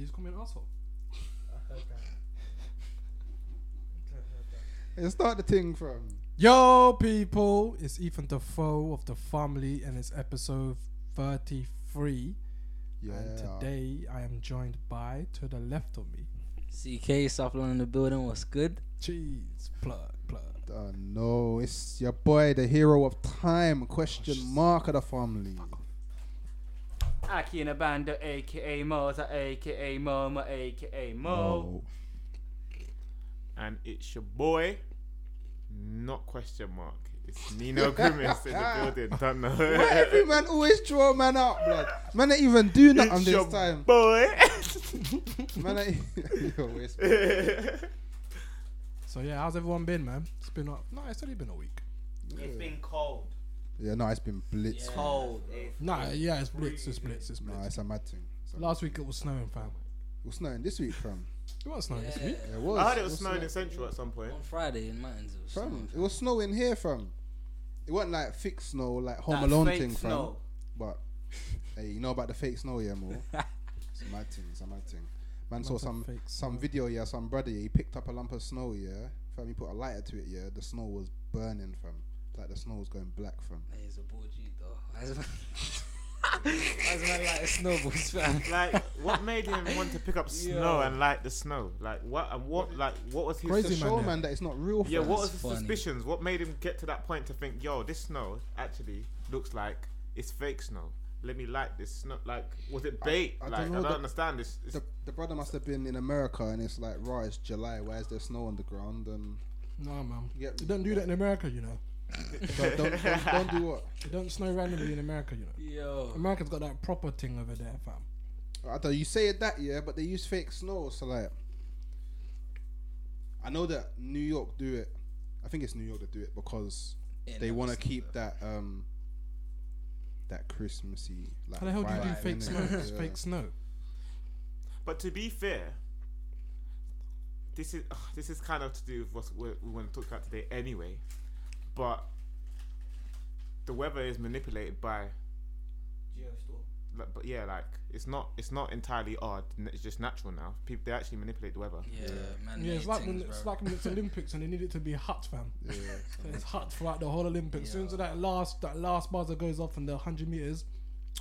You just call me an asshole. Hey, start the thing from. Yo, people, it's Ethan Defoe of the Fhumly, and it's episode 33. Yeah. And today I am joined by, to the left of me, CK South London in the building. What's good? Cheese, plug, plug. Uh, no, it's your boy, the hero of time. Question mark of the Fhumly. Aki in a band, aka Mo, aka Mo, Mo, aka Mo. and it's your boy, not question mark. It's Nino Grimace in the building. Don't know. Why every man always draw man out, blood? Man ain't even do nothing It's this your time. boy. Man ain't. Yo, it's- So, yeah, how's everyone been, man? It's been, a, no, it's only been a week. It's been cold. Yeah, no, it's been blitz. Yeah. Cold. It's Nah, yeah, it's blitz, it's blitz, it's No, blitz. it's a mad thing. It's a mad Last week it was snowing, fam. It was snowing this week, fam. It was snowing this week. Yeah, it was. I heard it was was snowing in Central at some point. On Friday in Mountains, it was Fam, snowing. it was snowing here, fam. It wasn't like thick snow, like Home that Alone fake thing, fam. snow. But hey, you know about the fake snow, yeah, more. it's a mad thing. It's a mad thing. Man saw Mad some fake some snow. video, yeah. Some brother, yeah, he picked up a lump of snow, yeah. Fam, he put a lighter to it, yeah. The snow was burning, fam. Like the snow was going black, from. Hey, it's a ball G though. Why is it? Why man like a snowballs fan? Like, what made him want to pick up snow Yo. and light the snow? Like, what? And what? Like, what was his? Crazy To man, show man that it's not real. Yeah, fam. what was That's his funny. suspicions? What made him get to that point to think, yo, this snow actually looks like it's fake snow. Let me light this snow. Like, was it bait? I like, don't I don't the- understand this. The, the brother must have been in America, and it's like, right, it's July. Why is there snow on the ground? And Nah, man. Yeah, You don't do that in America, you know. Don't, don't, don't, don't do what? It don't snow randomly in America, you know. Yo, America's got that proper thing over there, fam. I don't. You say it that yeah, but they use fake snow. So like, I know that New York do it. I think it's New York that do it because Yeah, they want to it's keep that um that Christmassy. Like, How the hell do you do fake innit? snow? Yeah. fake snow. But to be fair, this is this is kind of to do with what we we want to talk about today anyway. But the weather is manipulated by, Geostorm. like, but yeah, like it's not it's not entirely odd. It's just natural now. People they actually manipulate the weather. Yeah, man. Yeah, it's like when it's bro. like when it's Olympics and they need it to be hot, fam. Yeah. So it's hot throughout the whole Olympics. As soon as that last that last buzzer goes off in the hundred meters,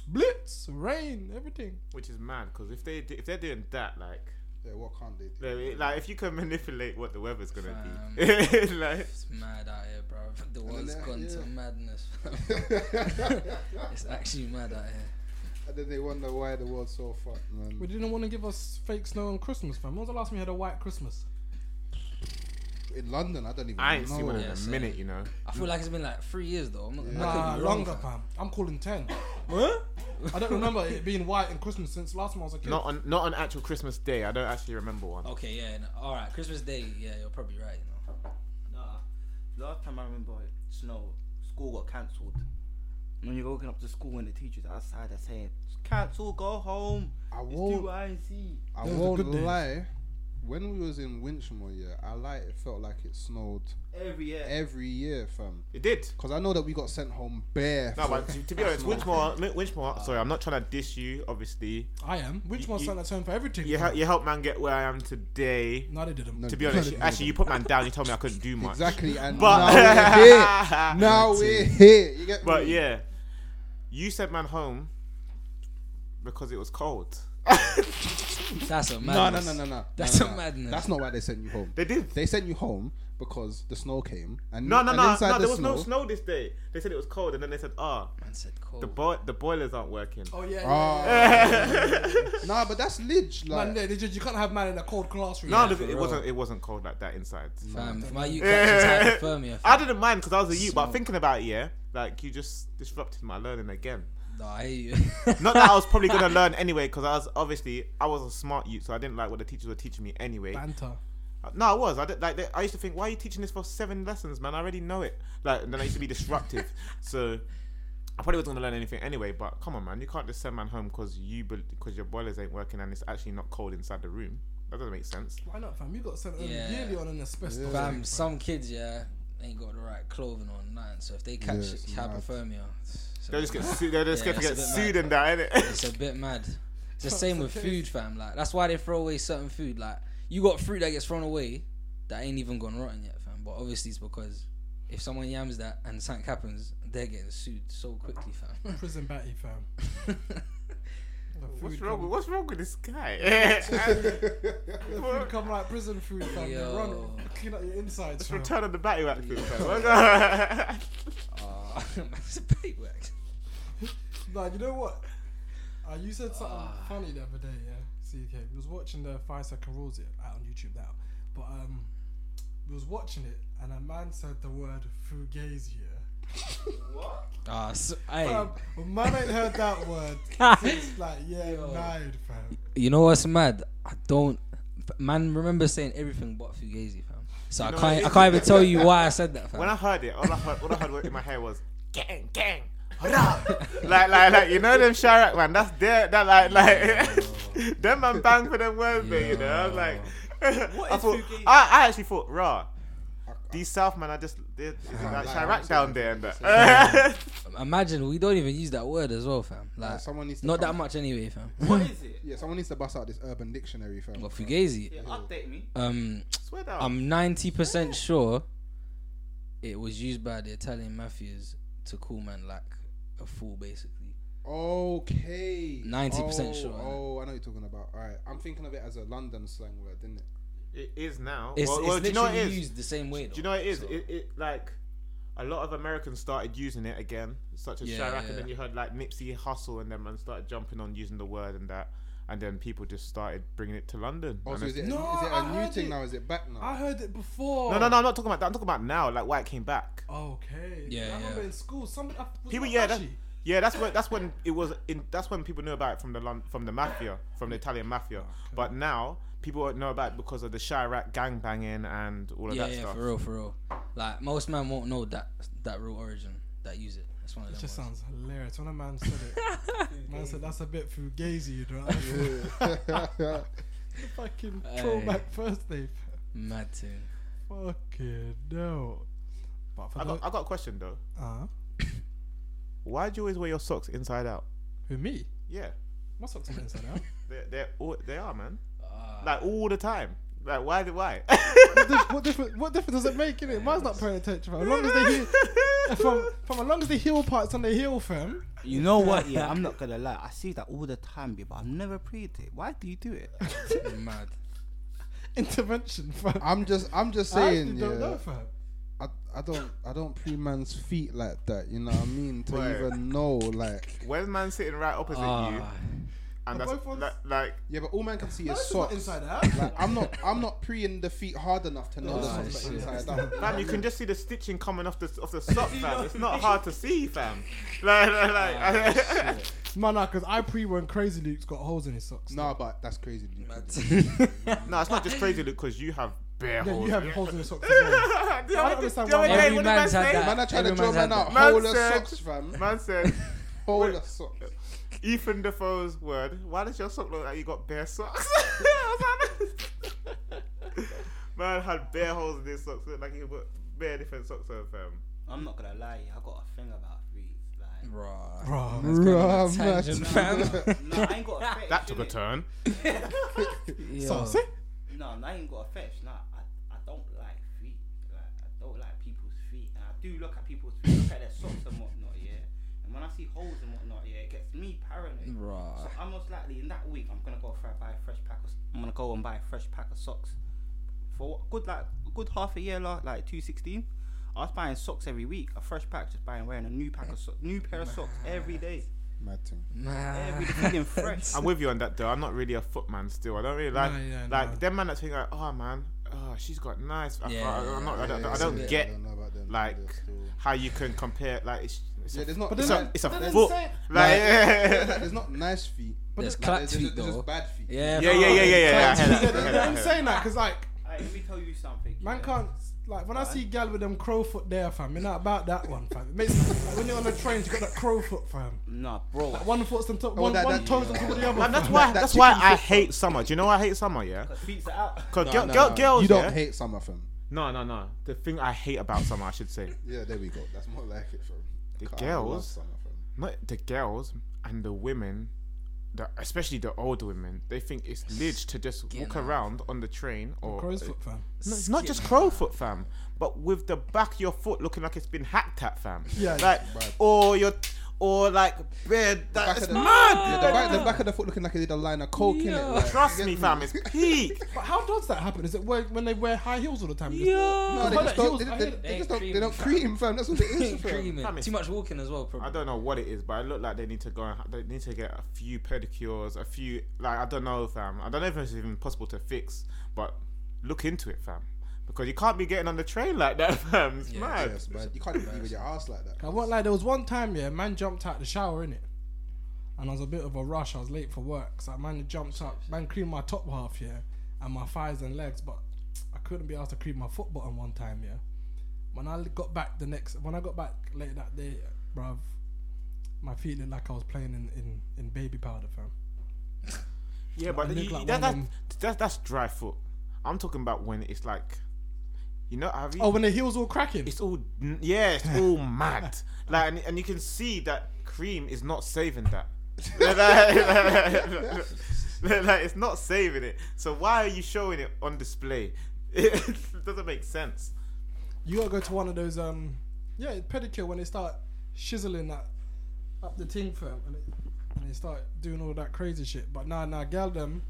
blitz, rain, everything. Which is mad because if they if they're doing that, like yeah. What can't they do? they- like if you can manipulate what the weather's gonna Fam. be, like It's mad out here, bro. The world's then, gone to madness. it's actually mad out here. and then they wonder why the world's so fucked, man. We didn't want to give us fake snow on Christmas, fam. When was the last time we had a white Christmas? In London, I don't even I ain't know. seen one in Yeah, a same. minute, you know. I feel like it's been like three years though. I'm not, Yeah. I could Nah, be wrong, longer, fam. fam. I'm calling ten. What? I don't remember it being white in Christmas since last time I was a kid. Not on not on actual Christmas Day. I don't actually remember one. Okay, yeah. No, all right, Christmas Day. Yeah, you're probably right. You know. Nah. Last time I remember it, snow, school got cancelled. When you're walking up to school and the teachers outside are saying, cancel, go home. I It's won't. do I and C. I Those are won't good days. lie. When we was in Winchmore, yeah, I like it felt like it snowed Every year. every year, fam. It did. Cause I know that we got sent home bare. No, but to, to be honest, Winchmore, Winchmore. Sorry, I'm not trying to diss you. Obviously, I am. Which You- one you- sent that home for everything? you fam? hel- you helped man get where I am today. no, they didn't. No, To be no, honest, no, you- actually, you put man down. You told me I couldn't do much. Exactly, and But- now we're here. Now we're here. You get But me? yeah, you sent man home because it was cold. That's a No, madness. no, no, no, no. That's no, a no. madness. That's not why they sent you home. They did. They sent you home because the snow came and No, no, and no, inside no. the There was snow, no snow this day. They said it was cold, and then they said, "Ah, Man said cold. the boy, the boilers aren't working." Oh yeah. Oh. nah, but that's lidge. Man, Like, they, they just, you can't have man in a cold classroom. No, Yeah, it, it real. wasn't. It wasn't cold like that inside. Fam, if my youth catches hypothermia. I didn't mind because I was a youth, but thinking about it, yeah, like you just disrupted my learning again. No, I hate you. Not that I was probably gonna learn anyway, because I was obviously I was a smart youth, so I didn't like what the teachers were teaching me anyway. Banter. Uh, No, I was. I did, like they, I used to think, why are you teaching this for seven lessons, man? I already know it. Like, and then I used to be disruptive, so I probably wasn't gonna learn anything anyway. But come on, man, you can't just send man home because you because your boilers ain't working and it's actually not cold inside the room. That doesn't make sense. Why not, fam? You got sent home Yeah. yearly on an asbestos. Yeah. Fam, some kids, yeah, ain't got the right clothing on, nothing. So if they catch Yeah, hypothermia, it's a They'll just get mad. sued. They'll just Yeah, get to get sued mad. and that, innit? It's a bit mad. It's the same with food, fam. Like that's why they throw away certain food. Like you got fruit that gets thrown away that ain't even gone rotten yet, fam. But obviously it's because if someone yams that and something happens, they're getting sued so quickly, fam. Prison batty, fam. What's wrong? With, what's wrong with this guy? the food come like prison food, fam. Yo. You run, clean up your insides, Let's return on the battery back food. fam. Ah, it's a bait work. Like, you know what? Uh, you said something Ah. funny the other day, yeah. CK. We was watching the five second rules out on YouTube now, but um, we was watching it and a man said the word fugazi. Yeah. Ah, so, hey, Fam, but man ain't heard that word since like yeah Yo. nine, fam. you know what's mad? I don't. Man, remember saying everything but fugazi, fam. So You I can't. I can't even tell you why I said that, fam. when I heard it, all I heard, all I heard in my head was gang, gang. Hurrah." like, like, like, you know them Chiraq man. That's their, that like, like, them man bang for them words, there. You know, I was like, What I thought, I, I actually thought, rah. These South man are just they're, is it like like, Chiraq I'm down there and that. Imagine we don't even use that word as well, fam. Like, Like someone needs to not that come- much anyway, fam. What is it? Yeah, someone needs to bust out this urban dictionary, fam. But fugazi, Yeah, update me. um, Swear. I'm ninety percent sure it was used by the Italian mafias to call man like a fool, basically. Okay. 90% oh, sure. Oh, I know what you're talking about. All right, I'm thinking of it as a London slang word, didn't it? it is now. It's, well, it's well, do you know literally it is? used the same way. Do you know what it is? so- It, it like a lot of Americans started using it again, such as Yeah, Chiraq, yeah. and then you heard like Nipsey Hussle and them and started jumping on using the word and that, and then people just started bringing it to London. Oh, so is it, No, is it I a new thing it. now? Is it back now? I heard it before. no, no, no, I'm not talking about that. I'm talking about now, like why it came back. Oh, Okay. Yeah, I remember in school, some People, yeah, that, yeah, that's when that's when it was in. That's when people knew about it from the from the mafia, from the Italian mafia. But now people don't know about it because of the Chiraq gang banging and all of yeah, that yeah, stuff. Yeah, for real, for real. Like most men won't know that that real origin that use it. That's one of It them. just ones. sounds hilarious when a man said it. man said that's a bit fugazi, you know. I thought, Fucking Hey. throwback first name. Mad tune. Fucking no. But for I got, I got a question though. uh, Why do you always wear your socks inside out? who me? Yeah, My socks are inside out. they're, they're all, they are, man. Ah. Like all the time. Like why? Did why? what, dif- what difference? What difference does it make in it? Mine's not paying attention. Fam. As long as they heal, from from as long as the heel parts on the heel, fam. You know what? Yeah, I'm not gonna lie. I see that all the time, but I've never prayed it. Why do you do it? Mad. Intervention, fam. I'm just, I'm just I saying, don't yeah. know, fam. I, I don't, I don't pre man's feet like that. You know what I mean? To Word. even know, like, when man's sitting right opposite you, Ah. And that's like, like yeah, but all man can see No, is it's not socks. inside out. Like, I'm not, I'm not preing the feet hard enough to know the Ah, socks inside out. fam, you can just see the stitching coming off the off the sock, fam. It's not hard to see, fam. Like, like, like Man, nah, because I pre when Crazy Luke's got holes in his socks. Nah, but that's crazy. dude. no, it's not just crazy, look, because you have bare Yeah, holes. you have holes in your socks as well. do you I don't understand do you know why what man- they- Every what man's had that. Man, I trying to draw man's man out. that. Whole of socks, fam. Man said, Whole of socks. Ethan Defoe's word. Why does your sock look like you got bare socks? I was like- Man had bare holes in his socks. Looked like he put bare different socks on, fam. Um, I'm not gonna lie. I got a thing about feet. Like, Bruh. Bro, That's going on a Bruh, tangent, man. fam. no, I ain't got a fetish. That took a turn. Yo. saucy. No, I ain't got a fetish. Nah, I, I don't like feet. Like, I don't like people's feet. And I do look at people's feet, look at their socks and whatnot, yeah. And when I see holes and whatnot, yeah, it gets me paranoid. So Bruh. I'm most likely in that week, I'm gonna go for buy a fresh pack of. I'm gonna go and buy a fresh pack of socks. For what, good like a good half a year, like like 216. I was buying socks every week, a fresh pack, just buying wearing a new pack of socks, new pair of socks every day, Mad thing. every Man. day feeling fresh. I'm with you on that though. I'm not really a foot man still. I don't really like No, yeah, like no. them man that think like, oh man, oh she's got nice. I, Yeah, can't- I'm not, I don't, I don't yeah. get I don't know about them. like They're still- how you can compare like it's, it's Yeah, there's not. But it's then a, it's a foot. say- Like, Like, there's not nice feet. But There's the- clapped there's, feet just, there's though. just bad feet. Yeah, yeah, yeah, yeah, yeah, yeah. I hear that, I Yeah, hear yeah, that, I I'm saying that because like Alright, let me tell you something. man yeah. can't like when I see gal with them crow foot there, fam. You're not about that one, fam. It makes like, when you're on the train, you got that crow foot, fam. Nah, bro. Like one foot's on top, Oh, one, that- one that- toes on top of the other. Man, that's why. that That's why I hate summer. Do you know why I hate summer? Yeah, Cause feet are out. because No, girl, no, girl, no. girls. You don't yeah? hate summer, fam. No, no, no. The thing I hate about summer, I should say, Yeah, there we go. That's more like it, fam. The God, girls- not the girls and the women the, especially the older women, they think it's lit to just walk Skin around on the train or Crow's foot, fam. No, it's not just crow foot, fam, but with the back of your foot looking like it's been hacked at, fam. Yeah, like Right. or your or like bed. back That's of the- mad. Yeah, the, back, the back of the foot looking like it did a line of coke in it. Like, Trust me, fam, it's peak. But how does that happen? Is it where, when they wear high heels all the time? Yeah. No, they just don't. They, they, they They just don't. cream, They don't fam. cream, fam. That's what it is. fam. Creaming. Too much walking as well, Probably. I don't know what it is, but it look like they need to go. And, they need to get a few pedicures, a few like I don't know, fam. I don't know if it's even possible to fix, but look into it, fam, because you can't be getting on the train like that, fam. It's Yeah, mad. Yes, but you can't even be with your ass like that. I won't. There was one time, yeah, man jumped out the shower in it, and I was a bit of a rush. I was late for work, so I man jumped up, man creamed my top half, yeah, and my thighs and legs, but I couldn't be asked to cream my foot bottom one time, yeah. When I got back the next, when I got back later that day, bruv, my feet looked like I was playing in in, in baby powder, fam. Yeah, but I you, like that, one that's, that's that's dry foot. I'm talking about when it's like, you know, have you? Oh, when the heels all cracking. it's all yeah, it's all mad. Like, and, and you can see that cream is not saving that. like, like, it's not saving it. So why are you showing it on display? It doesn't make sense. You gotta go to one of those um yeah pedicure when they start chiseling that up the ting firm and, it, and they start doing all that crazy shit. But nah nah gal them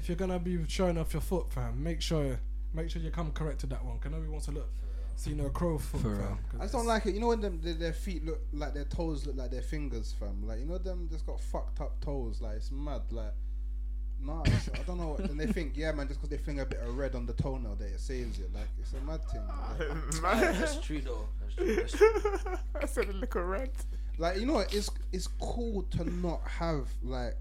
if you're gonna be showing off your foot fam, make sure make sure you come correct to that one. Cause nobody wants to look see no crow foot For fam. real. 'cause I just don't like it. You know when them their, their feet look like their toes look like their fingers, fam. Like you know them just got fucked up toes. Like it's mad. Like nah, it's, I don't know. And they think yeah, man, just because they fling a bit of red on the toenail, that it saves it. Like it's a mad thing. Like, That's true though. That's true. That's true. I said a little red. like you know, what, it's it's cool to not have like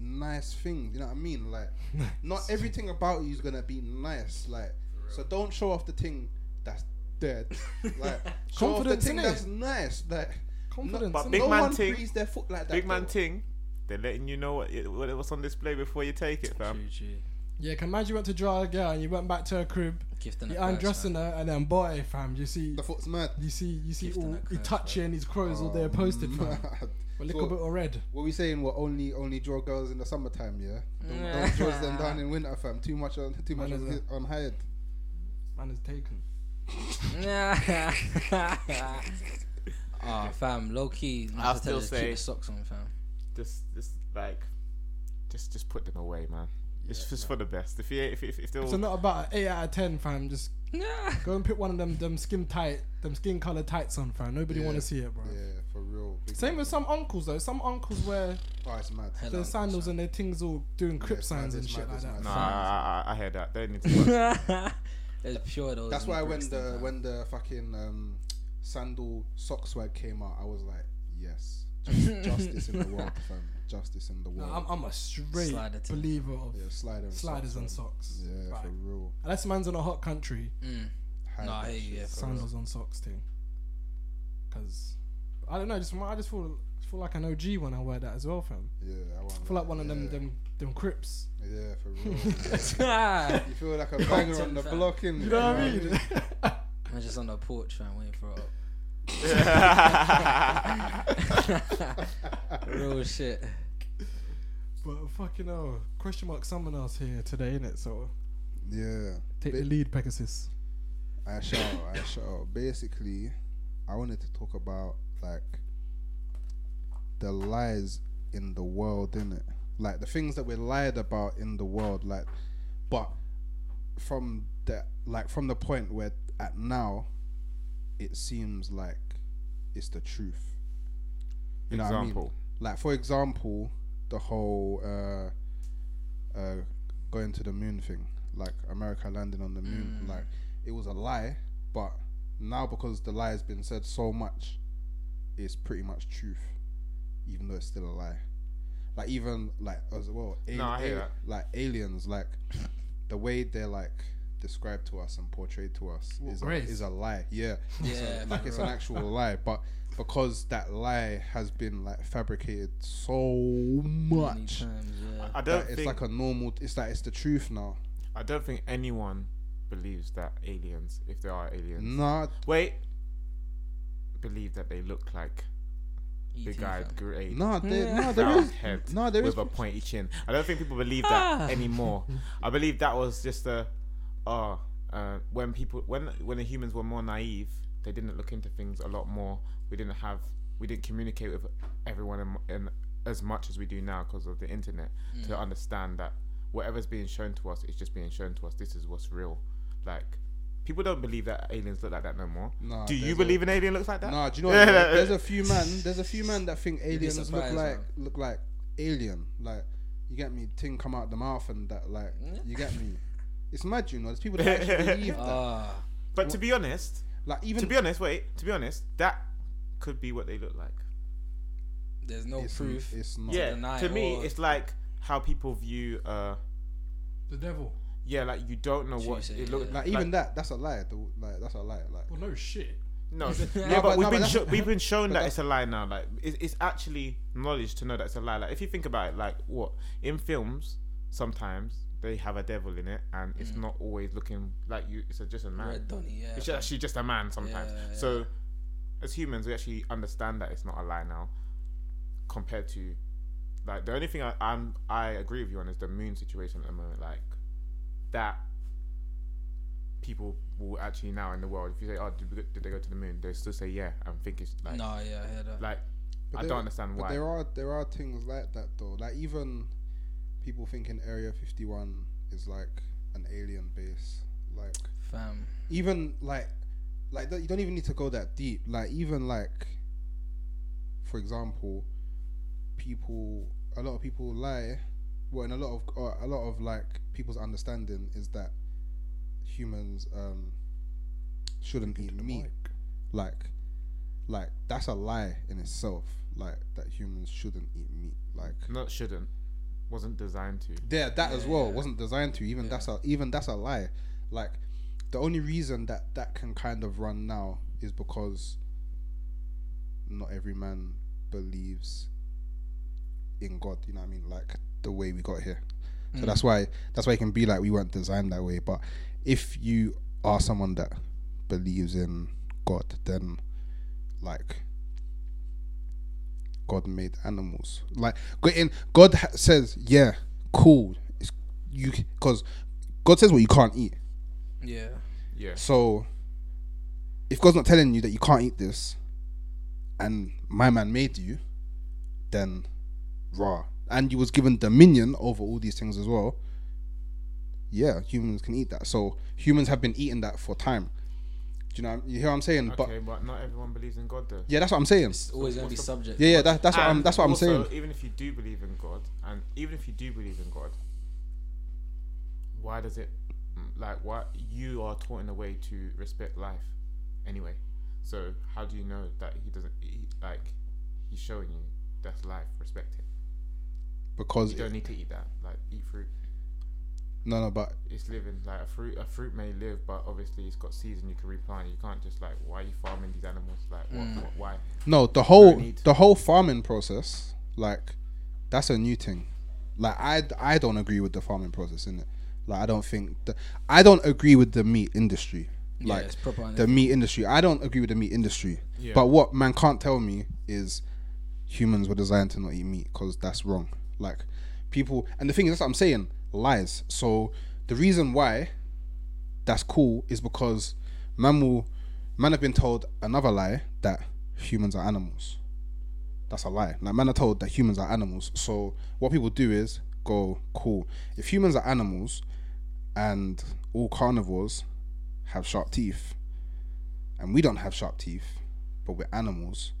nice things. You know what I mean? Like not everything about you is gonna be nice. Like so, don't show off the thing that's dead. Like show off the thing innit? that's nice. Like confidence. but innit? big no man one thing- frees their foot like that. Big man though. ting. They're letting you know what it, what it was on display before you take it, fam. True, true. yeah, can imagine you went to draw a girl and you went back to her crib, Gifting you a undressing her and then boy fam, you see The foot's mad. you see you see Gifting all a he curse, touching his crows all there oh, posted fam. Mad. A little So- bit of red. What we saying? What only only draw girls in the summertime? Yeah, don't, don't draw them down in winter, fam. Too much on too much Man, on, is on hired. Man is taken. oh, fam, low key. I I'll have to tell still you to say- keep the socks on, fam. Just, just like, just, just put them away, man. it's just for the best. If you, if, if, if they're So not about eight out of ten, fam. Just go and put one of them, them skin tight, them skin color tights on, fam. Nobody Yeah. want to see it, bro. Yeah, for real. Big Same with some uncles though. Some uncles wear Oh, it's mad. Hell their on, sandals and their things all doing crip it's mad, signs and it's shit mad, like it's that. mad. Nah, fam. I, I, I hear that. They need to. It's pure though. That's why it, when the fam? when the fucking um, sandal sock swag came out, I was like, yes, Just, justice in the world, fam. Justice in the No, world. I'm, I'm a straight Slider believer of yeah, slider and sliders socks, and socks. Yeah, Right. for real. Unless man's in a hot country, Mm. Hide No, I that hear you, shit, yeah, sandals on socks thing. Cause I don't know, just I just feel feel like an OG when I wear that as well, fam. Yeah, I want I feel like one of them yeah. them them crips. Yeah, for real. You feel like a banger on the fam. block, in You know what I mean? I'm just on the porch, fam, waiting for it. Real shit. but fucking hell, question mark someone else here today, innit? So Yeah. take Ba- the lead, Pegasus. I shall. I shall. Basically, I wanted to talk about like the lies in the world, innit? Like the things that we're lied about in the world, like, but from the like from the point where at now, it seems like it's the truth. You know what I mean? Example. Like for example, the whole uh, uh, going to the moon thing, like America landing on the moon, like it was a lie, but now because the lie has been said so much, it's pretty much truth, even though it's still a lie. Like even like as well, No, I hear that. like aliens, like the way they're like described to us and portrayed to us What, is a, is a lie. Yeah, Yeah, like it's an actual lie, but because that lie has been like fabricated so much, times, yeah. I don't it's like a normal. It's like it's the truth now. I don't think anyone believes that aliens, if there are aliens, Nah, wait, believe that they look like ET, big eyed, fam. grey, No, there, no, there round is. head No, there is. with a pointy chin. I don't think people believe that Ah. anymore. I believe that was just a, uh, uh, when people when when the humans were more naive, they didn't look into things a lot more. We didn't have we didn't communicate with everyone in, in as much as we do now because of the internet to understand that whatever's being shown to us is just being shown to us. This is what's real. Like people don't believe that aliens look like that no more. Nah, do you there's believe an alien looks like that? Nah, do you know what? there's a few man. There's a few men that think be aliens look like man. look like alien. Like you get me, thing come out the mouth and that like you get me. It's mad, you know. There's people that actually believe that. Ah, But to be honest, Like even to be honest, wait. To be honest, that could be what they look like. there's no it's, proof. It's not. yeah. To me, or- it's like how people view. uh The devil. Yeah, like you don't know what Tuesday, it looks yeah. Like even that, that's a lie. The, like that's a lie. Like Well, no shit. No, No, yeah, but- but we've no, been that's- sho- we've been shown that it's a lie now. Like it's, it's actually knowledge to know that it's a lie. Like if you think about it, like what in films, sometimes they have a devil in it, and it's mm. not always looking like you. It's a, just a man. Red Donny, yeah. It's fam. actually just a man sometimes. Yeah, So, as humans, we actually understand that it's not a lie now, compared to, like the only thing I, I'm I agree with you on is the moon situation at the moment. Like that, people will actually now in the world, if you say, "Oh, did, go, did they go to the moon?" They still say, "Yeah," and think it's like, no, yeah, I heard that. like But I don't understand But why. there are there are things like that though. Like even people thinking Area 51 is like an alien base. Like fam. even like like you don't even need to go that deep. Like even like for example, people a lot of people lie. Well, in a lot of or a lot of like people's understanding is that humans um shouldn't eat meat. Like like that's a lie in itself. Like that humans shouldn't eat meat. Like Not shouldn't, wasn't designed to. yeah, that as well Yeah. wasn't designed to. Even that's a even that's a lie. Like the only reason that that can kind of run now is because not every man believes in God. You know what I mean? Like the way we got here. So that's mm. why that's why it can be like we weren't designed that way. But if you are someone that believes in God, then like God made animals. Like God God ha- says, yeah, cool. It's, you because God says what you can't eat. Yeah. Yeah. So if God's not telling you that you can't eat this, and my man made you, then raw. And you was given dominion over all these things as well. Yeah, humans can eat that. So humans have been eating that for time. Do you know? You hear what I'm saying? But Okay, but not everyone believes in God though. yeah, that's what I'm saying. It's always gonna be the- subject. Yeah, yeah, that, that's what I'm. That's what I'm also, saying. Even if you do believe in God, and even if you do believe in God, why does it like what you are taught in a way to respect life anyway? So how do you know that he doesn't he, like he's showing you that's life, respect it. Because You don't need to eat that. Like eat fruit. No, no, but It's living like a fruit. A fruit may live, but obviously it's got seeds and you can replant. You can't just like why are you farming these animals? Like what, Mm. what why? no, the whole need- the whole farming process, like, that's a new thing. Like I I don't agree with the farming process in it. Like I don't think the, I don't agree with the meat industry. Yeah, Like it's proper the meat industry. I don't agree with the meat industry. Yeah. But what man can't tell me is humans were designed to not eat meat because that's wrong. Like people, and the thing is, that's what I'm saying, lies. So the reason why that's cool is because man will, man have been told another lie that humans are animals. That's a lie. Like man are told that humans are animals. So what people do is go, cool. If humans are animals, and all carnivores have sharp teeth, and we don't have sharp teeth, but we're animals.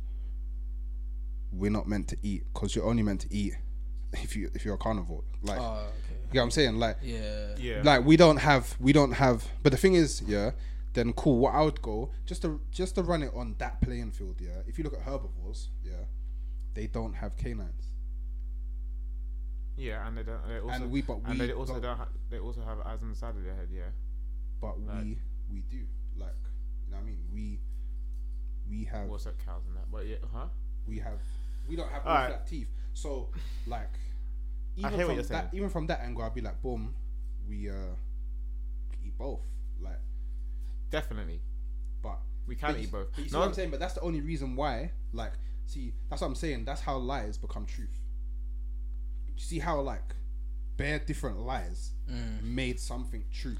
We're not meant to eat because you're only meant to eat if you if you're a carnivore. Like, Oh, you okay. get what I'm saying? Like, Yeah. Yeah. like we don't have we don't have. But the thing is, yeah. Then cool. What I would go just to just to run it on that playing field. Yeah. If you look at herbivores, yeah, they don't have canines. Yeah, and they don't. They also, And we- but we, and they also don't- don't. Ha- they also have eyes on the side of their head. Yeah. But Right. we we do like you know what I mean. We we have What's that cows and that? But yeah, huh? we have we don't have Alright. all flat teeth. So like even hear what from you're that even from that angle I'd be like boom, we uh eat both. Like Definitely, but we can but eat both. But you see No, what I'm saying? But that's the only reason why like see, that's what I'm saying. That's how lies become truth. You see how like bare different lies Mm. made something true,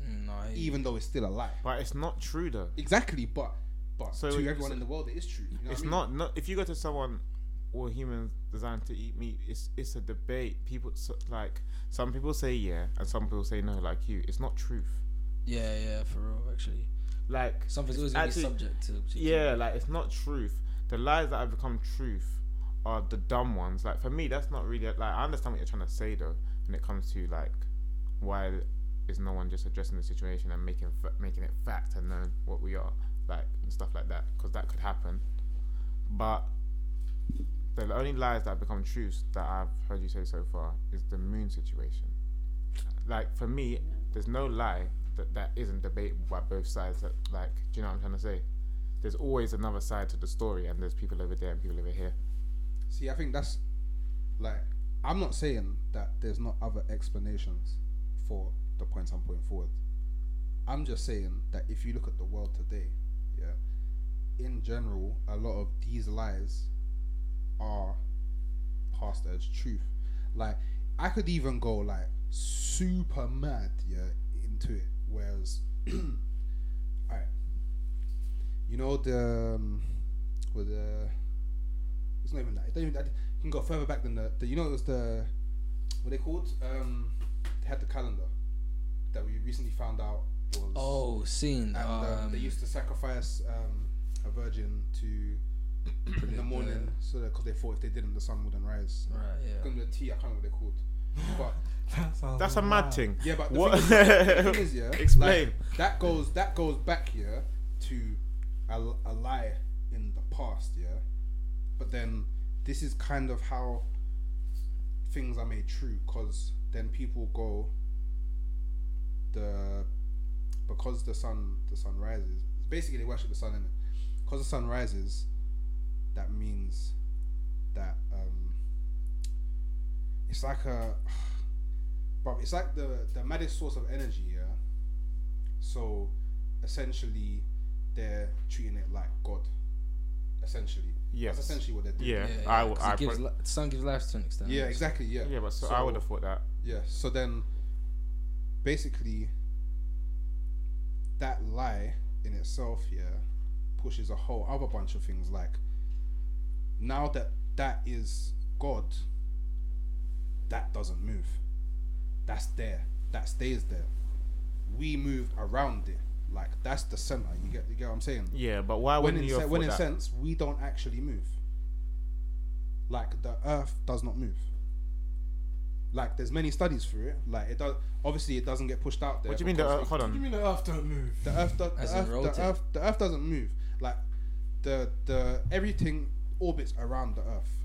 Mm, no, even though it's still a lie. But it's not true though. Exactly, but but So to everyone so- in the world, it is true. You know it's I mean? not, not if you go to someone all humans designed to eat meat it's it's a debate. People so, like some people say yeah and some people say no like you. It's not truth. Yeah, yeah, for real. Actually, like something's always gonna actually- be subject to. to yeah like it's not truth. The lies that have become truth are the dumb ones. Like for me that's not really like i understand what you're trying to say though when it comes to like why is no one just addressing the situation and making fa- making it fact and known what we are like and stuff like that because that could happen. But the only lies that have become truths that I've heard you say so far is the moon situation. Like for me, there's no lie that that isn't debatable by both sides. That like, do you know what I'm trying to say? There's always another side to the story, and there's people over there and people over here. See, I think that's like I'm not saying that there's not other explanations for the points I'm putting forward. I'm just saying that if you look at the world today, yeah, in general, a lot of these lies are passed as truth. Like I could even go like super mad, yeah, into it. Whereas, alright, you know the um, with the it's not even that. It don't even, that you can go further back than the, the. You know, it was the what they called. Um, they had the calendar that we recently found out was. Oh, seen And um, um, they used to sacrifice um, a virgin to in the morning, so because they thought if they didn't, the sun wouldn't rise. Right. Yeah. Gonna the tea. I can't remember what they're called. But That sounds That's a mad thing. yeah, but the What- thing is, the thing is, yeah, Explain. like, that goes that goes back here to a, a lie in the past, yeah. But then this is kind of how things are made true, because then people go the because the sun the sun rises. Basically, they worship the sun, in it. Because the sun rises, that means that um, it's like a but it's like the the maddest source of energy, yeah. So essentially, they're treating it like God. Essentially, Yes. that's essentially what they're doing. Yeah, Yeah, I yeah, w- 'cause I it gives pro- li- sun gives life to an extent. Yeah, exactly. Yeah, Yeah, but so, I would have thought that. Yeah. So then, basically, that lie in itself, yeah, pushes a whole other bunch of things. Like, now that that is God, that doesn't move. That's there. That stays there. We move around it. Like that's the center. You get you get what I'm saying? Yeah, but why when wouldn't in, you se- when in that? sense we don't actually move. Like the Earth does not move. Like there's many studies for it. Like it does. Obviously, it doesn't get pushed out there. What do you mean? The, because it- hold What do you mean the Earth don't move? the Earth, does, As the, in Earth, rotate. the Earth, the Earth doesn't move. Like the the everything orbits around the Earth.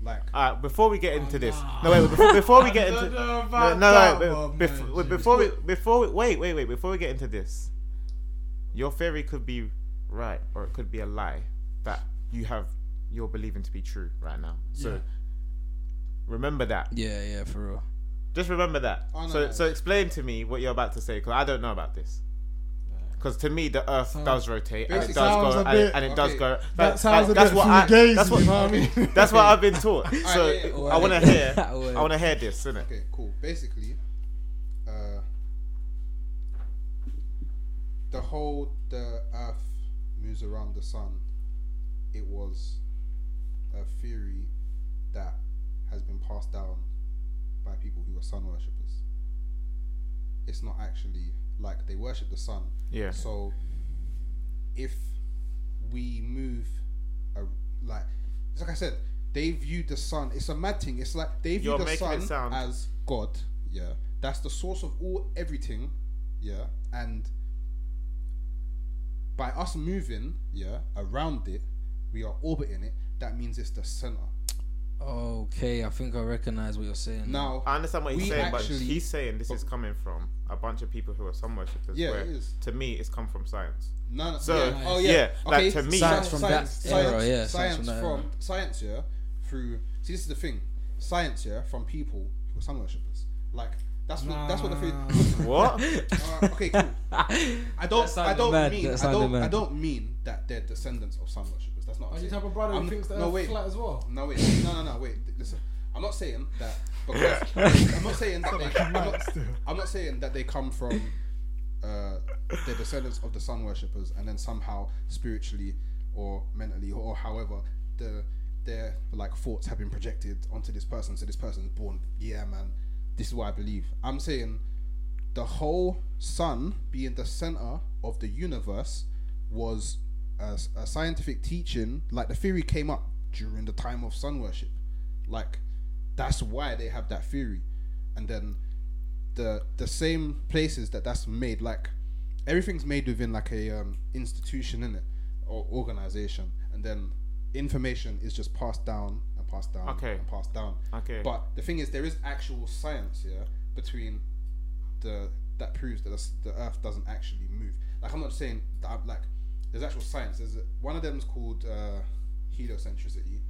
Like Alright, before we get into oh, this, nah. no wait, before, before we get into don't know no, about no, that wait, before, man. before we before we, wait, wait, wait, before we get into this, your theory could be right or it could be a lie that you have you're believing to be true right now. So Yeah. remember that. Yeah, yeah, for real. Just remember that. Oh, no, so no. so explain to me what you're about to say because I don't know about this. Because to me, the Earth Sounds- does rotate and it does go a and, it- bit- and it does go. That Like- sounds like, a that's bit what I, fugazi, that's what you know what I mean? that's what I've been taught. So yeah, yeah. I want to hear. That way. I want to hear this, innit? Okay, cool. Basically, uh, the whole the Earth moves around the sun. It was a theory that has been passed down by people who are sun worshippers. It's not actually like they worship the sun. Yeah. So if we move, a, like it's like I said, they view the sun. It's a mad thing. It's like they view You're the sun sound- as God. Yeah, that's the source of all everything. Yeah, and by us moving, yeah, around it, we are orbiting it. That means it's the center. Okay, I think I recognize what you're saying. Now, I understand what he's We saying, actually- but he's saying this is coming from a bunch of people who are sun worshippers. Yeah, where it is. To me, it's come from science. No, no. So, yeah. oh yeah, yeah. like, okay. to me- Science from that science, era, yeah, science Science from that from era. science, yeah. Through see, this is the thing. Science, yeah, from people who are sun worshippers. Like That's what that's what the theory. Nah. What? Uh, okay, cool. I don't. That I don't mad, mean. that I sounded don't. I mad. don't mean that they're descendants of sun worshippers. That's not. Are I'm you saying. type of brother who I'm- thinks that no, Earth's wait. flat as well? No wait. No, no, no. Wait. Listen. I'm not saying that because I'm not saying that they. I'm not, I'm not saying that they come from. Uh, they're descendants of the sun worshippers, and then somehow spiritually or mentally or however the their like thoughts have been projected onto this person. So this person's born. Yeah, man. This is what I believe. I'm saying the whole sun being the center of the universe was a, a scientific teaching. Like the theory came up during the time of sun worship. Like that's why they have that theory, and then the the same places that that's made like everything's made within like a um, institution in it or organization, and then information is just passed down and passed down Okay. and passed down. Okay. But the thing is, there is actual science here between the that proves that the- the Earth doesn't actually move. Like I'm not saying that I'm like there's actual science. There's a, one of them is called uh, heliocentricity,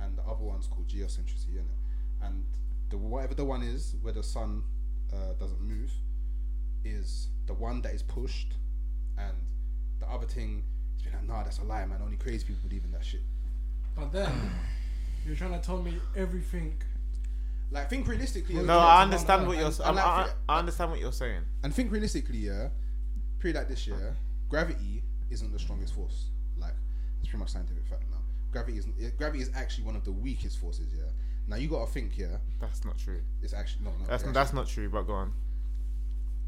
and the other one's called geocentricity, in it. And the whatever the one is where the sun uh, doesn't move is the one that is pushed, and the other thing is been like, nah, that's a lie, man. Only crazy people believe in that shit. But then you're trying to tell me everything. Like think realistically. No, I understand what you're. And- I'm, and like, I, I understand what you're saying. And think realistically, yeah. Period like this year, gravity isn't the strongest force. Like it's pretty much scientific fact now. Gravity isn't. Gravity is actually one of the weakest forces. Yeah. Now you got to think. Yeah. That's not true. It's actually no, no. That's it that's not true. But go on.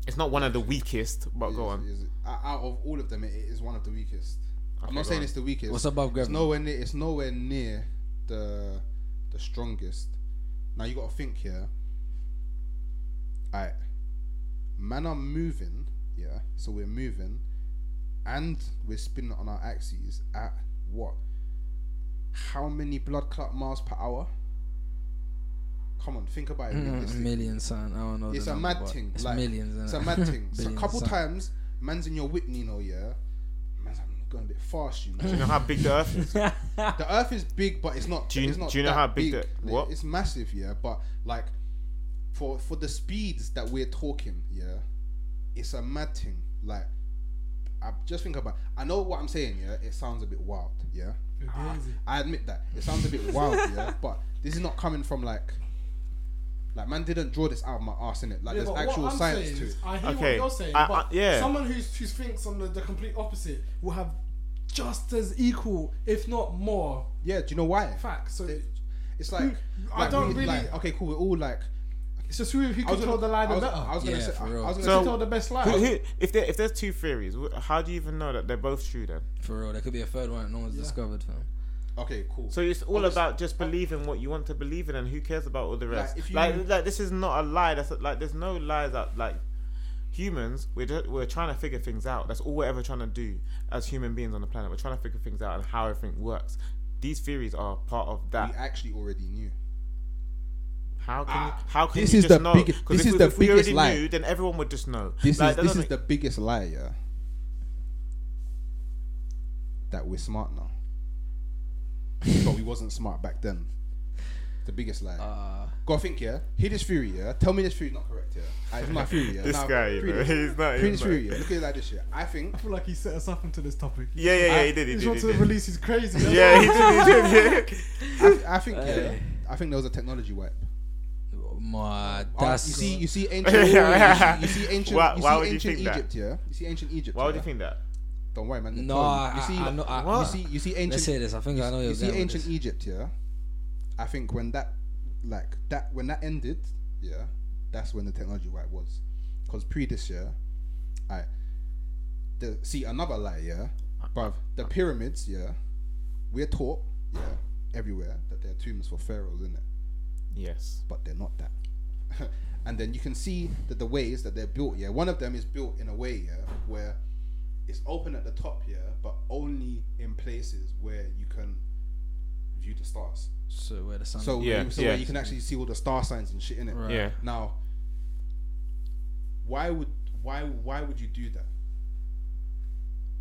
It's not one of the weakest. But is- go on. is- out out of all of them, it it is one of the weakest. Okay, I'm not saying on. it's the weakest. What's above It's nowhere near. It's nowhere near the the strongest. Now you got to think here. Alright, man are moving. Yeah, so we're moving, and we're spinning on our axes at what? How many blood clot miles per hour? Come on, think about it. Mm, realistically. million son. I don't know. It's a number, mad thing. It's like, millions. It's a mad thing. so a couple son. times, man's in your Whitney, you know, yeah. Man's going a bit fast, you know. Do you know how big the Earth is? the Earth is big, but it's not. Do you- it's not do you know how big the- what? It's massive, yeah. But like, for for the speeds that we're talking, yeah, it's a mad thing. Like, I just think about. I know what I'm saying, yeah. It sounds a bit wild, yeah. Bit. I admit that it sounds a bit wild, yeah. But this is not coming from like. Like man didn't draw this out of my ass in it. Like Yeah, there's actual science to it. I hear Okay, what you're saying, I- but I- yeah. someone who's who thinks on the, the complete opposite will have just as equal, if not more, Yeah, do you know why? facts. So They- It's like, I like, don't we- really- like, okay, cool. We're all like. It's just who, who I can tell gonna- the lie I the was, better. I was gonna Yeah, say. for I real. was gonna who So- say. tell the best lie. Who, who, if there if there's two theories, wh- how do you even know that they're both true then? For real, there could be a third one that no one's Yeah. discovered, fam. Okay, cool. So it's all Obviously- about just believing what you want to believe in, and who cares about all the rest? if Like, you- like, this is not a lie. That's like there's no lies that like humans. We're just, we're trying to figure things out. That's all we're ever trying to do as human beings on the planet. We're trying to figure things out and how everything works. These theories are part of that. we actually already knew. How can you, how can This you is just the know? bigg- 'Cause this if is we- the if biggest already lie. knew, then everyone would just know. This Like, is this doesn't the biggest lie, yeah. That we're smart now, but we wasn't smart back then. The biggest lie. Uh, Go think, yeah. Hear this theory, yeah. Tell me this theory is not correct, yeah. Ah, it's my theory, yeah. This Now, guy, you read know, it. he's not. Read He's this theory, yeah. Look at it like this, yeah. I think. I feel like he set us up into this topic. Yeah, yeah, yeah. I- He did. He He did. just He wants to did. release He's crazy. Yeah, he did. He did. Yeah. I, I think, yeah. I think there was a technology wipe. That's you see, you see ancient, you see, you see ancient, Why- you why see would you ancient think that? Egypt, yeah. You see ancient Egypt. Why would yeah? you think that? Don't worry, man. No, Tell you. I- you see, I know- I- you what? see, you see ancient. Let's hear this. I think I know you you're see going with ancient this. Egypt, yeah. I think when that, like that, when that ended, yeah, that's when the technology wipe was, because pre this year, I, the see another lie, yeah, bruv, the pyramids, yeah, we're taught, yeah, everywhere that they're tombs for pharaohs, isn't it? Yes. but they're not that. and then you can see that the ways that they're built, yeah, one of them is built in a way, yeah, where it's open at the top, yeah, but only in places where you can view the stars. so where the sun. So, Yeah, you, so yeah. where you can actually see all the star signs and shit in it. Right. Yeah. Now, why would why why would you do that?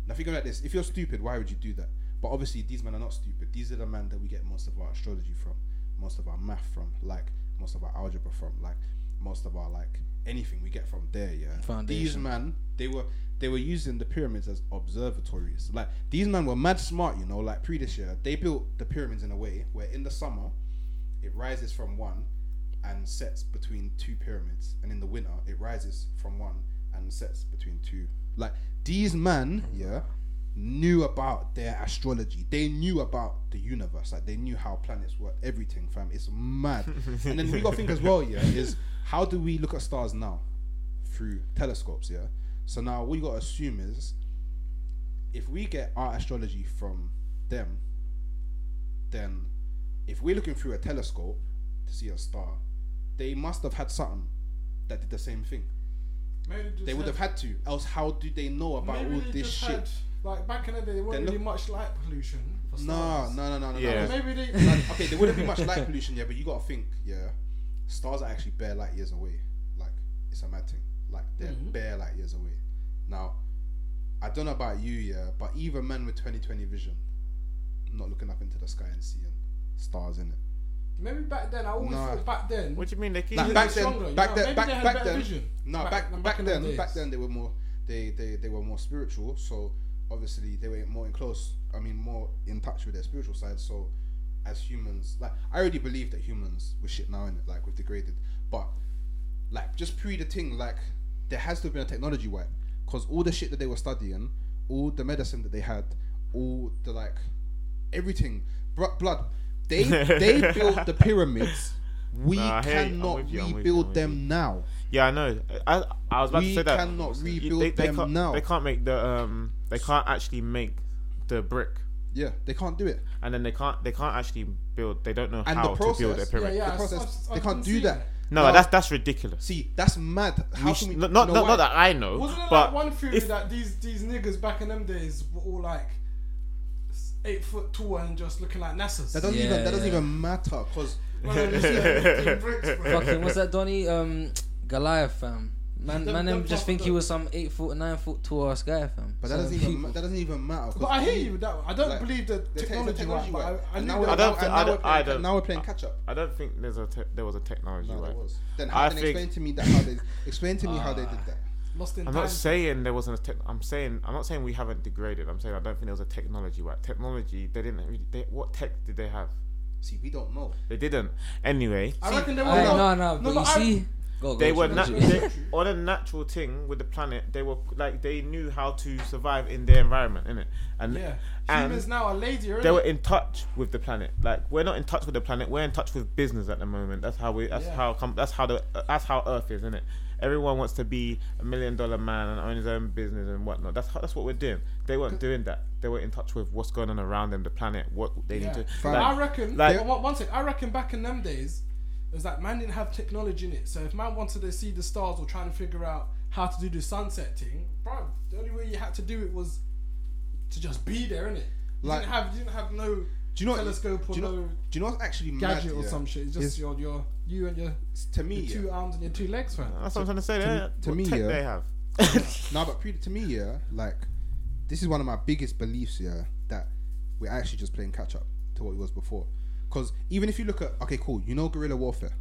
Now think about this: if you're stupid, why would you do that? But obviously, these men are not stupid. These are the men that we get most of our astrology from, most of our math from, like most of our algebra from. Like most of our like anything we get from there. Yeah, Foundation. these man they were they were using the pyramids as observatories. Like these men were mad smart, you know. Like pre this year, they built the pyramids in a way where in the summer it rises from one and sets between two pyramids, and in the winter it rises from one and sets between two. Like these men, yeah, knew about their astrology. They knew about the universe. Like they knew how planets work. Everything, fam. It's mad. and then we got to think as well, yeah, is how do we look at stars now through telescopes? Yeah. So now what you got to assume is if we get our astrology from them, then if we're looking through a telescope to see a star, they must have had something that did the same thing. They would have had to. Else, how do they know about all this shit? had- like back in the day, there wasn't Then really look- much light pollution. For No, stars. no, no, no, no. Yeah. no. Maybe they. Like, okay, there wouldn't be much light pollution, yeah, but you gotta think, yeah, stars are actually bare light years away. Like, it's a mad thing. Like, they're Mhm. bare light years away. Now, I don't know about you, yeah, but even men with 2020 vision, not looking up into the sky and seeing stars in it. Maybe back then, I always Nah. thought back then. What do you mean they keep? Like, Like, back stronger, then, you back know, then, maybe back, they had back better then, vision. no, Back- back, back back, in the then, days. back then they were more, they, they, they were more spiritual. So obviously they were more in close. I mean, more in touch with their spiritual side. So as humans, like I already believe that humans were shit now in it, like we've degraded. But like just pre the thing, like there has to have been a technology wipe because all the shit that they were studying, all the medicine that they had, all the like everything, bro- blood. They they built the pyramids. We Nah, I hear you. I'm cannot you, I'm you, rebuild them now. Yeah, I know. I I was about We to say that. We cannot rebuild they, they them now. They can't make the um. They can't actually make the brick, Yeah, they can't do it. and then they can't. They can't actually build. They don't know And how the to build a pyramid. Yeah, yeah. The process, I've- they can't do that. seeing No, that's that's ridiculous. See, that's mad. How We can we? not not, know not, that I know, Wasn't it but like one theory if- that these these niggas back in them days were all like eight foot tall and just looking like NASA's? That doesn't Yeah, even that doesn't even matter because Well, they're just, yeah, big bricks, bro. Fucking what's that, Donny? Um, Goliath, fam. Man, Them- man, them them just proper think he was some eight foot, nine foot tall ass guy, fam. but that So doesn't even people- ma- that doesn't even matter. 'cause But I hear you with that. one. I don't Like, believe the the te- technology, technology right, but. I, I And now that. we're- I don't and thi- now I we're don't- playing I ca- don't- Now we're playing catch up. I don't think there's a te- there was a technology. No, right? was. Then, I how, then think- explain to me that how they explain to me how they did that. lost in I'm time. not saying there wasn't a tech. I'm saying I'm not saying we haven't degraded. I'm saying I don't think there was a technology. Right? Technology. They didn't. Really, they, what tech did they have? See, we don't know. They didn't. Anyway, I reckon they were. Aye, no, no, but you see, go, go, they were Jim, nat- Jim. they, on a natural thing with the planet. They were like they knew how to survive in their environment, innit? And Yeah, and humans now are lazier. they innit? were in touch with the planet. Like we're not in touch with the planet. We're in touch with business at the moment. That's how we. That's Yeah. how come. That's how the. That's how Earth is, isn't it? Everyone wants to be a million dollar man and own his own business and whatnot. That's how, that's what we're doing. They weren't doing that. They were in touch with what's going on around them, the planet, what they Yeah. need to. Like, I reckon. like- Like, one, one sec. I reckon back in them days, it was like man didn't have technology in it. So if man wanted to see the stars or trying to figure out how to do the sunset thing, bro, the only way you had to do it was to just be there, innit? You Like- didn't have you didn't have no Do you know? what- telescope or do you know? no Do you know what's actually gadget mad, or yeah? some shit. It's just Is- your your you and your, to me, your yeah. two arms and your two legs, fam. that's what I'm trying to say. to there. me- to me, yeah. they have. no, but pre- to me, yeah, like this is one of my biggest beliefs, yeah, that we're actually just playing catch up to what it was before. Because even if you look at, okay, cool, you know guerrilla warfare.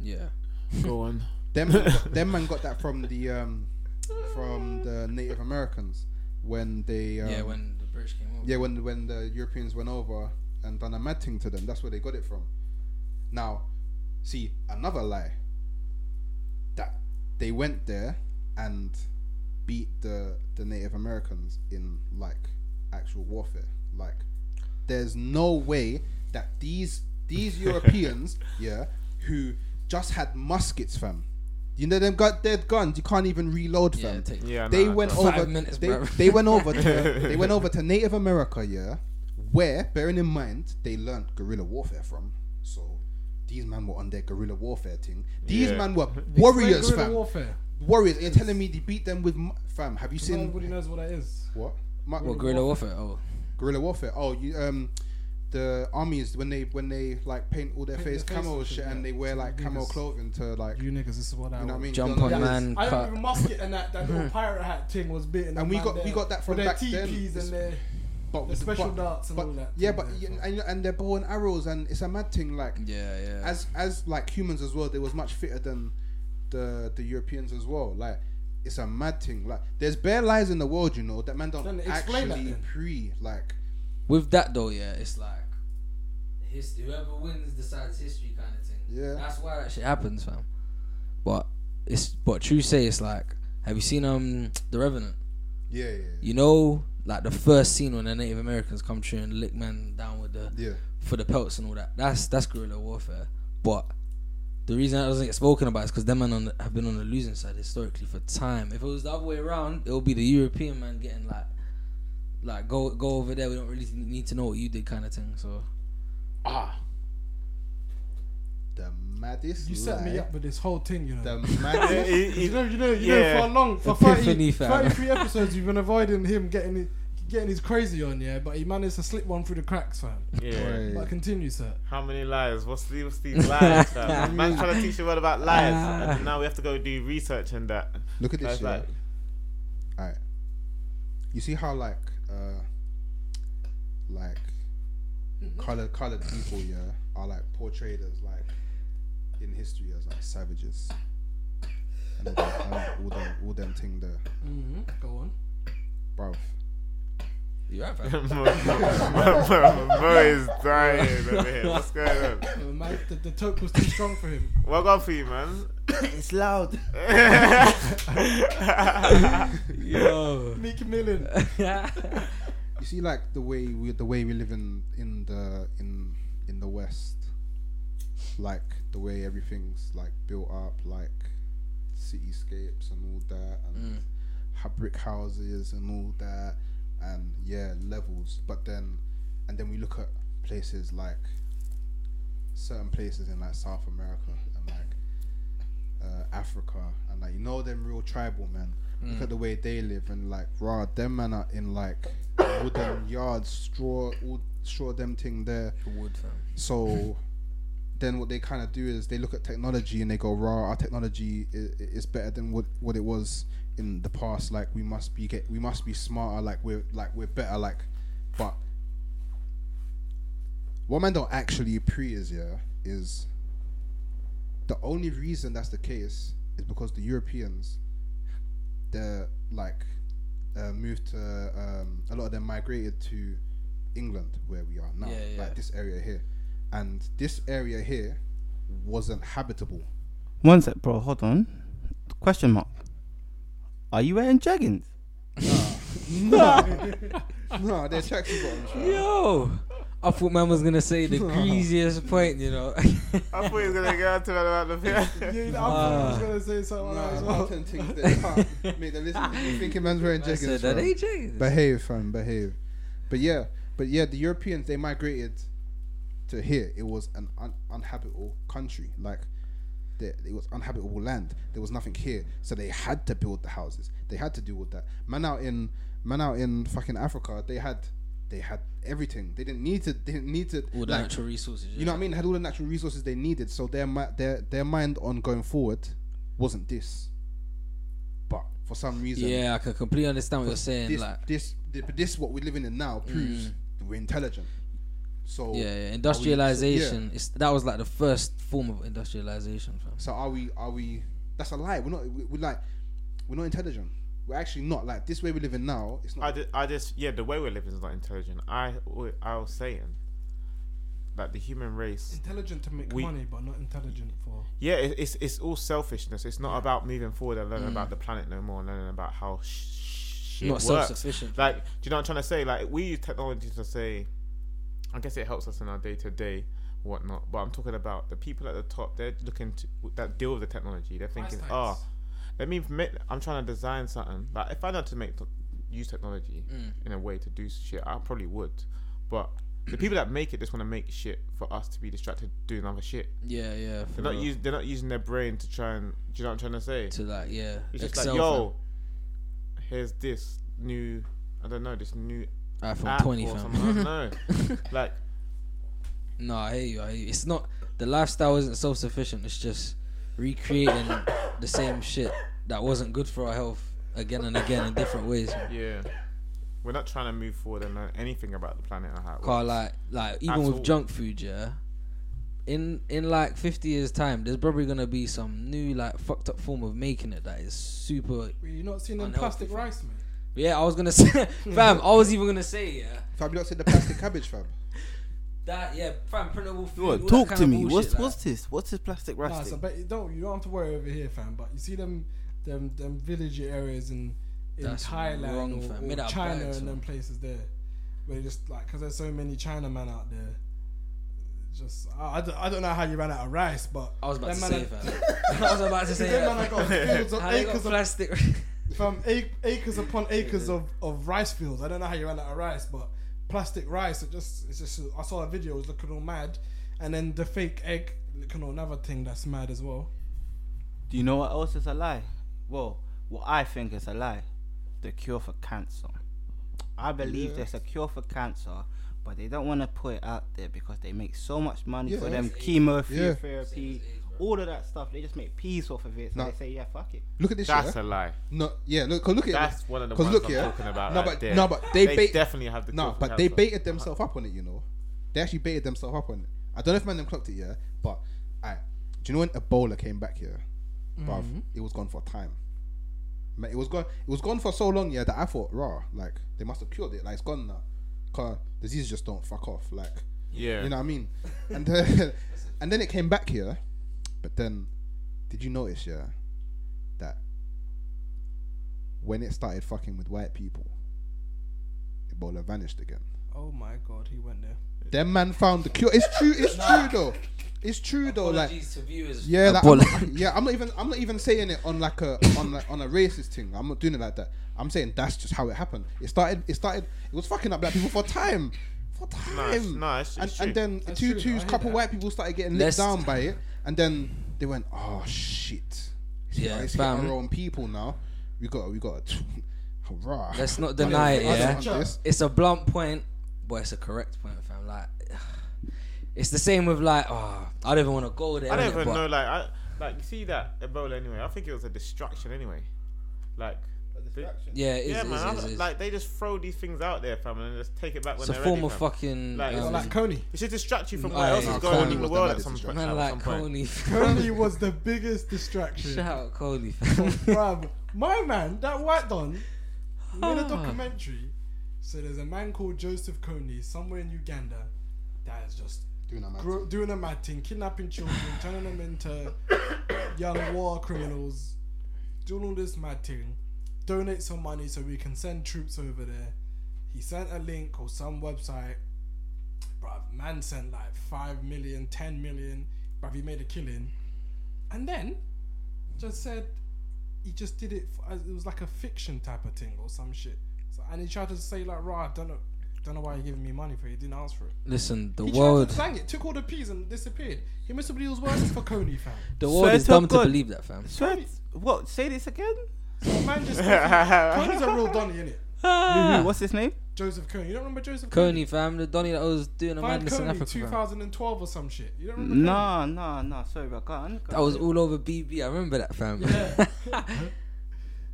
Yeah. Go on. Them, them man got that from the um, from the Native Americans when they um, yeah, when the British came over. yeah when when the Europeans went over and done a mad thing to them. That's where they got it from. Now, see another lie. That they went there and beat the the Native Americans in like actual warfare. Like, there's no way that these these Europeans, yeah, who just had muskets, fam. You know them got dead guns. You can't even reload, Yeah, fam. it take- Yeah, they nah, went bro. Over. minutes, they, they went over to they went over to Native America, yeah, where bearing in mind they learned guerrilla warfare from. So these men were on their guerrilla warfare thing. These Yeah. men were warriors, Guerrilla fam. warfare. Warriors. You're telling me they beat them with fam? Have you seen Nobody knows what that is. what? Ma- Well, guerrilla warfare. Oh, guerrilla warfare. Oh, you um. The armies when they when they like paint all their Paint face their camo and shit shit, and they wear like camo Niggas. clothing to like You niggas, this is what I you know what I mean? Jump on man. I cut. remember musket and that, that little pirate hat thing was beating them And we man got- we got that from with their back then. TPs It's- and their but The special but, darts and but, all that. Yeah, but there, y- and, and they're bow and arrows, and it's a mad thing. Like Yeah, yeah. as as like humans as well, they was much fitter than the the Europeans as well. Like it's a mad thing. Like there's bare lies in the world, you know, that man don't Then explain that actually then. pre like. With that though, yeah, it's like history. Whoever wins decides history kind of thing. Yeah. That's why that shit happens, fam. But it's but true say it's like, have you seen um the Revenant? Yeah, yeah, You know, like the first scene when the Native Americans come through and lick man down with the yeah. for the pelts and all that. That's that's guerrilla warfare. But the reason that doesn't get spoken about is because them man on the, have been on the losing side historically for time. If it was the other way around, it would be the European man getting like, like go go over there. We don't really need to know what you did, kind of thing. So Ah. The maddest. You set me up with this whole thing, you know. The Yeah, maddest. he- he- you know, you know, you Yeah. know, for long, for 30, Epiphany, fam. 33 episodes, you've been avoiding him getting his, getting his crazy on, yeah, but he managed to slip one through the cracks, fam. yeah. Boy. But continue, sir. How many lies? What's these, what's these lies? fam? Man's trying to teach you what about lies, and now we have to go do research and that. Look at this, That's yeah. like, Alright. You see how like uh like colored colored people, yeah, are like portrayed as like in history as like savages. And all, them, and all them all them thing there. Mm-hmm. Go on. Bruv. You right, fam. Mo, is dying over here. What's going on? Man, the, the toke was too strong for him. What got for you, man? it's loud. Yo. Meek Millen. You see like the way we the way we live in in the in in the West. Like the way everything's like built up, like cityscapes and all that and mm. ha- brick houses and all that and yeah levels. But then and then we look at places like certain places in like south america and like uh, africa and like you know them real tribal men? Look at the way they live and like raw them man are in like wooden yards straw all straw them thing there. Wood, so then what they kind of do is they look at technology and they go, "Raw, our technology is, is better than what, what it was in the past. Like we must be get we must be smarter. Like we're like we're better. Like, but what man don't actually pre is yeah is the only reason that's the case is because the Europeans, they're like uh, moved to um, a lot of them migrated to England where we are now, Yeah, yeah. like this area here, and this area here wasn't habitable. One sec, bro. Hold on. Question mark. Are you wearing jeggings? no, no, they're tracksuit bottoms. fam. Yo. I thought man was gonna say the greasiest point, you know. I thought he was gonna get out to me about the Yeah, I thought I was gonna say something like that as No, well. mountain things that can't make them listen. You thinking man's wearing I jeggings? said that fam. ain't jeggings. Behave, fam, behave. But yeah, but yeah, the Europeans they migrated to here. It was an un- uninhabitable country. Like, the, it was uninhabitable land. There was nothing here, so they had to build the houses. They had to do with that. Man out in man out in fucking Africa, they had they had everything. They didn't need to. They didn't need to. All the like, natural resources. you know what I mean? Had all the natural resources they needed. So their their their mind on going forward wasn't this. But for some reason, Yeah, I can completely understand what you're saying. this, like, this, this, this what we're living in now proves mm. we're intelligent. So yeah, yeah, are we- industrialization. so, It's that was like the first form of industrialization, fam. so are we? Are we? That's a lie. We're not. we- We're like, we're not intelligent. We're actually not like this way we're living now. It's not. I not. just, I just, yeah, the way we're living is not intelligent. I, I was saying, like the human race. Intelligent to make We- money, but not intelligent for. Yeah, it, it's it's all selfishness. It's not about moving forward and learning mm. about the planet no more, and learning about how sh- shit Not works. self-sufficient. Like, do you know what I'm trying to say? Like, we use technology to say, I guess it helps us in our day to day, whatnot. But I'm talking about the people at the top. They're looking to that deal with the technology. They're thinking, oh, let me make. I'm trying to design something. Like, if I know to make use technology Mm. in a way to do shit, I probably would. But the people that make it just want to make shit for us to be distracted doing other shit. Yeah, yeah. They're not real. use, They're not using their brain to try and. Do you know what I'm trying to say? to like yeah. It's just like, yo, here's this new. I don't know this new. iPhone app 20, fam. something. I don't know. like, No, I hear you. I hear you. It's not the lifestyle isn't self sufficient. It's just recreating the same shit that wasn't good for our health again and again in different ways. man. yeah. We're not trying to move forward and know anything about the planet or how it Car like like even At with all. junk food, yeah. In in like fifty years time, there's probably gonna be some new like fucked up form of making it that is super. Well, you not seen them Unhealthy, plastic rice, man? Yeah, I was gonna say, fam. I was even gonna say, yeah. Fab, you not said the plastic cabbage, fam. That yeah, fam, printable food. all What? that Talk kind to of me. bullshit, What's like- what's this? What's this plastic rice Nah, so thing? but you don't you don't have to worry over here, fam. But you see them them them village areas in in That's Thailand wrong, or, fam. or out of China bags, and them places there, where just like because there's so many Chinamen out there. Just I, I, don't, I don't know how you ran out of rice, but I was about to say, fam. I was about to say them man that. have got fields of How they got acres of plastic? From ac- acres upon acres of, of rice fields. I don't know how you ran out of rice, but plastic rice. It just it's just. I saw a video. It was looking all mad, and then the fake egg looking all another thing that's mad as well. Do you know what else is a lie? Well, what I think is a lie. The cure for cancer. I believe Yeah. there's a cure for cancer, but they don't want to put it out there because they make so much money for Yeah. them Yeah. Chemotherapy, all of that stuff. They just make peace off of it. So No. they say, yeah, fuck it. Look at this shit. That's yeah. a lie. No, yeah, look, 'cause look at That's one of the 'cause ones look, I'm yeah. talking about. No, right but there. no, but they, they bait. definitely have the. No, but they cancer. baited themselves up on it. You know, they actually baited themselves up on it. I don't know if man them clocked it, yeah. But I, do you know when Ebola came back here, bruv? Mm-hmm. It was gone for a time. Man, It was gone. It was gone for so long, yeah, that I thought, raw, like they must have cured it. Like it's gone now. Cause diseases just don't fuck off. Like Yeah. you know what I mean? And then, and then it came back here, but then, did you notice, yeah, that when it started fucking with white people, Ebola vanished again. Oh my god, he went there. Them man found the cure. It's true. It's true though. It's true though. Like Apologies to viewers. yeah, like, I'm not, yeah. I'm not even. I'm not even saying it on like a on like, on a racist thing. I'm not doing it like that. I'm saying that's just how it happened. It started. It started. It was fucking up black people for time. For No, it's- time. no, it's- and, it's and true. then That's two true, I twos, hear couple that. white people started getting Let's- licked down by it, and then they went, oh shit. It's Yeah, yeah, it's fam. our own people now. We got. We got. Hurrah. Let's not deny it. Yeah, it's a blunt point, but it's a correct point, fam. Like, it's the same with like, oh, I don't even want to go there. I don't even But know. Like, I like you see that Ebola anyway. I think it was a distraction anyway. Like, they- Yeah, it is, yeah, it man. is, it is, it is. Like they just throw these things out there, fam, and just take it back when it's a they're form of fam. fucking. Like, it's um, like Kony. It should distract you from what else aye. is going on Kony in the was the world at some point. man like. Kony. Kony was the biggest distraction. Shout out Kony, fam. Bruv, my man, that white don, made a Ah. documentary. So there's a man called Joseph Kony somewhere in Uganda that is just Doing that, man. gro- doing a mad thing, kidnapping children, turning them into young war criminals, doing all this mad thing. Donate some money so we can send troops over there. He sent a link or some website. Bruv, man sent like 5 million, 10 million. Bruv, he made a killing. And then just said he just did it. For, it was like a fiction type of thing or some shit. So, and he tried to say like, "Raw, I don't know, don't know why you're giving me money for it. He didn't ask for it. Listen, the He tried world, to sang it, took all the peas and disappeared. He must have been was working for Kony, fam. the world Swear is to dumb to believe that, fam. Swear, what? Say this again? So man just Kony's a real Donny, innit? Who- who- What's his name? Joseph Kony. You don't remember Joseph Kony, fam, the Donny that was doing a Find madness in Kony, Africa. fam. 2012 or some shit. You don't remember? No, no, no. Sorry, but go on. That was all over BB. I remember that, fam. Yeah.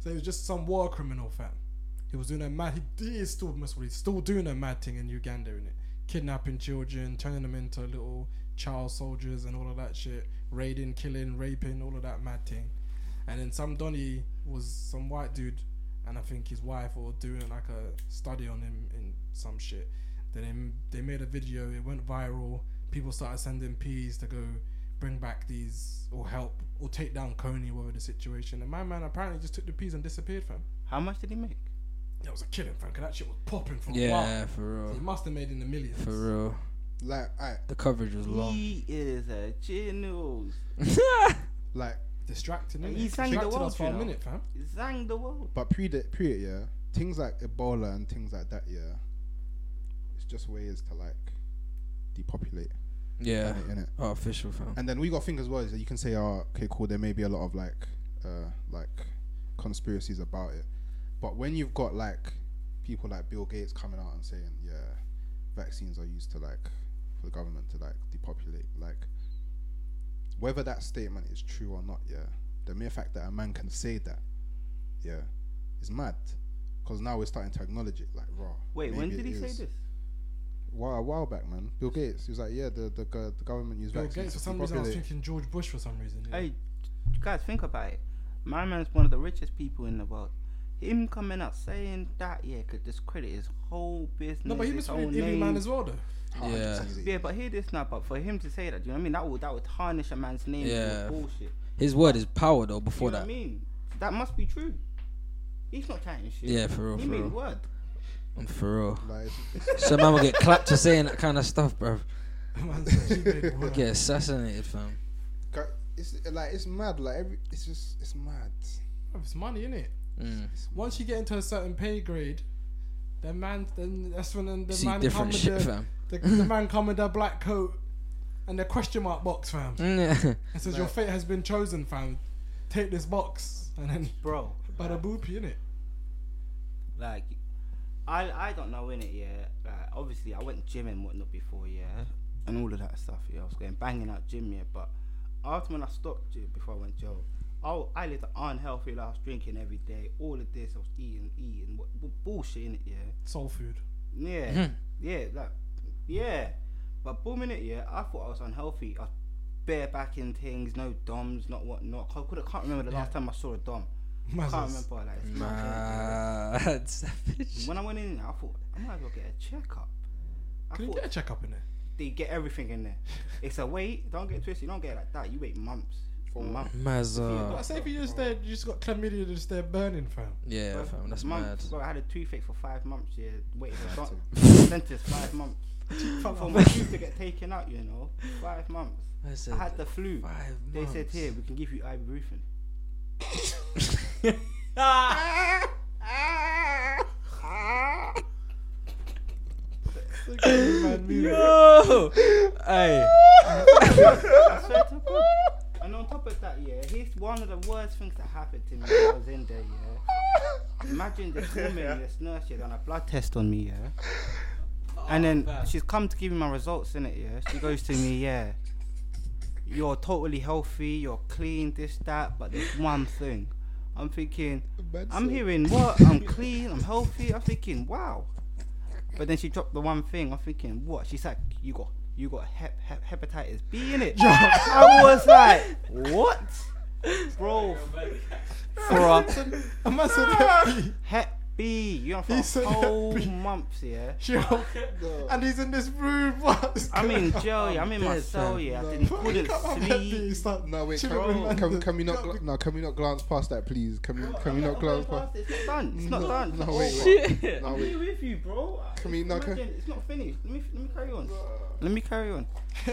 so he was just some war criminal, fam. He was doing a mad. He, he is still must he's still doing a mad thing in Uganda, innit? Kidnapping children, turning them into little child soldiers and all of that shit. Raiding, killing, raping, all of that mad thing. And then some Donny was some white dude, and I think his wife or doing like a study on him in some shit. Then they, they made a video. It went viral. People started sending peas to go bring back these or help or take down Kony over the situation. And my man apparently just took the peas and disappeared, fam. How much did he make? That was a killing, fam. 'cause that shit was popping for a while. Yeah, for So he must have made in the millions. For real. Like, I The coverage was long. He is a genius. like, Distracting, innit? He sang the Distracted world, us for you a know. minute, fam. Zang the world. but pre period, yeah. Things like Ebola and things like that, yeah. It's just ways to like depopulate. Yeah. in it. Artificial, fam. And then we got things as well is that you can say, oh, okay, cool. There may be a lot of like, uh, like conspiracies about it, but when you've got like people like Bill Gates coming out and saying, yeah, vaccines are used to like for the government to like depopulate, like whether that statement is true or not, yeah, the mere fact that a man can say that, yeah, is mad. because now we're starting to acknowledge it. Like, raw. Wait, when did it he say this? While, a while back, man. Bill Gates. He was like, yeah, the the, go- the government used Bill vaccines. Gates for to some reason I was thinking George Bush for some reason. Yeah. Hey, guys, think about it. My man's one of the richest people in the world. Him coming out saying that, yeah, could discredit his whole business. no, but he his must be an Illy name. man as well, though. 100% is it. Yeah, but hear this now. But for him to say that, do you know what I mean? That would that would tarnish a man's name. Yeah. Yeah. Bullshit. His word is power though. You Before know that, what I mean? That must be true. He's not chatting shit. yeah, for real, He for made real, word. I'm for real. Like, it's, Some man will get clapped for saying that kind of stuff, bro. Man said he made word. Get assassinated, fam. Ca- It's like it's mad. Like every, it's just it's mad. It's money, innit? Mm. Once you get into a certain pay grade, then man, then that's when then the See man come different with shit, the, fam. The, the man come with the black coat and the question mark box, fam. Mm, It says your fate has been chosen, fam. Take this box and then Bro. bada boopy, innit? Like, I I don't know in it. Yeah. Like, obviously, I went gym and whatnot before. Yeah. And all of that stuff. Yeah. I was going banging out gym. Yeah. But after when I stopped gym before I went jail, I I lived an unhealthy life. I was drinking every day. All of this. I was eating, eating. What, what bullshit in it. Yeah. Soul food. Yeah, Mhm. yeah, like, yeah. But boom in it, yeah. I thought I was unhealthy. I was barebacking things, no doms, not what, not. I could, can't remember the last time I saw a dom. Can't Mazzers. remember. Like, it's mad. Mad savage. when I went in, I thought I might as well get a checkup. I Can you get a checkup in there? they get everything in there. It's a wait. Don't get twisted. You don't get it like that. You wait months for mm. months. Uh, but I say if you just there, you just got chlamydia just there burning, fam. Yeah, Bro, fam, that's months. mad. Bro, I had a toothache for five months. Yeah, waiting for Had doc- dentist five months. For, for my tooth to get taken out, you know, five months. I, said I had the flu. five They said here we can give you ibuprofen. Yo, hey, I swear to God. And on top of that, yeah, here's one of the worst things that happened to me when I was in there, yeah. Imagine this woman, this nurse, yeah, done a blood test on me, yeah. And then oh, she's come to give me my results in it, yeah. She goes to me, yeah. You're totally healthy, you're clean, this, that, but there's one thing. I'm thinking, I'm hearing what? I'm clean, I'm healthy. I'm thinking, wow. But then she dropped the one thing. I'm thinking, what? She's like, you got, you got hep, hep, hepatitis B in it. I was like, what, bro? For a A man said happy. hep B, you know, for He a said whole hep B. months, yeah. Yo, and he's in this room. What? I'm in jail, yeah. I'm in my dead, cell, yeah. I didn't, He couldn't come up happy, sleep. he start No wait, chilling can, can, can we not? Gl- no, can we not glance past that, please? Can we? Can we not glance past? It's not done. It's not No, done. no, It's wait, over. wait. No I'm here with you, bro. Can we- no, can- It's not finished. Let me let me carry on. Let me carry on.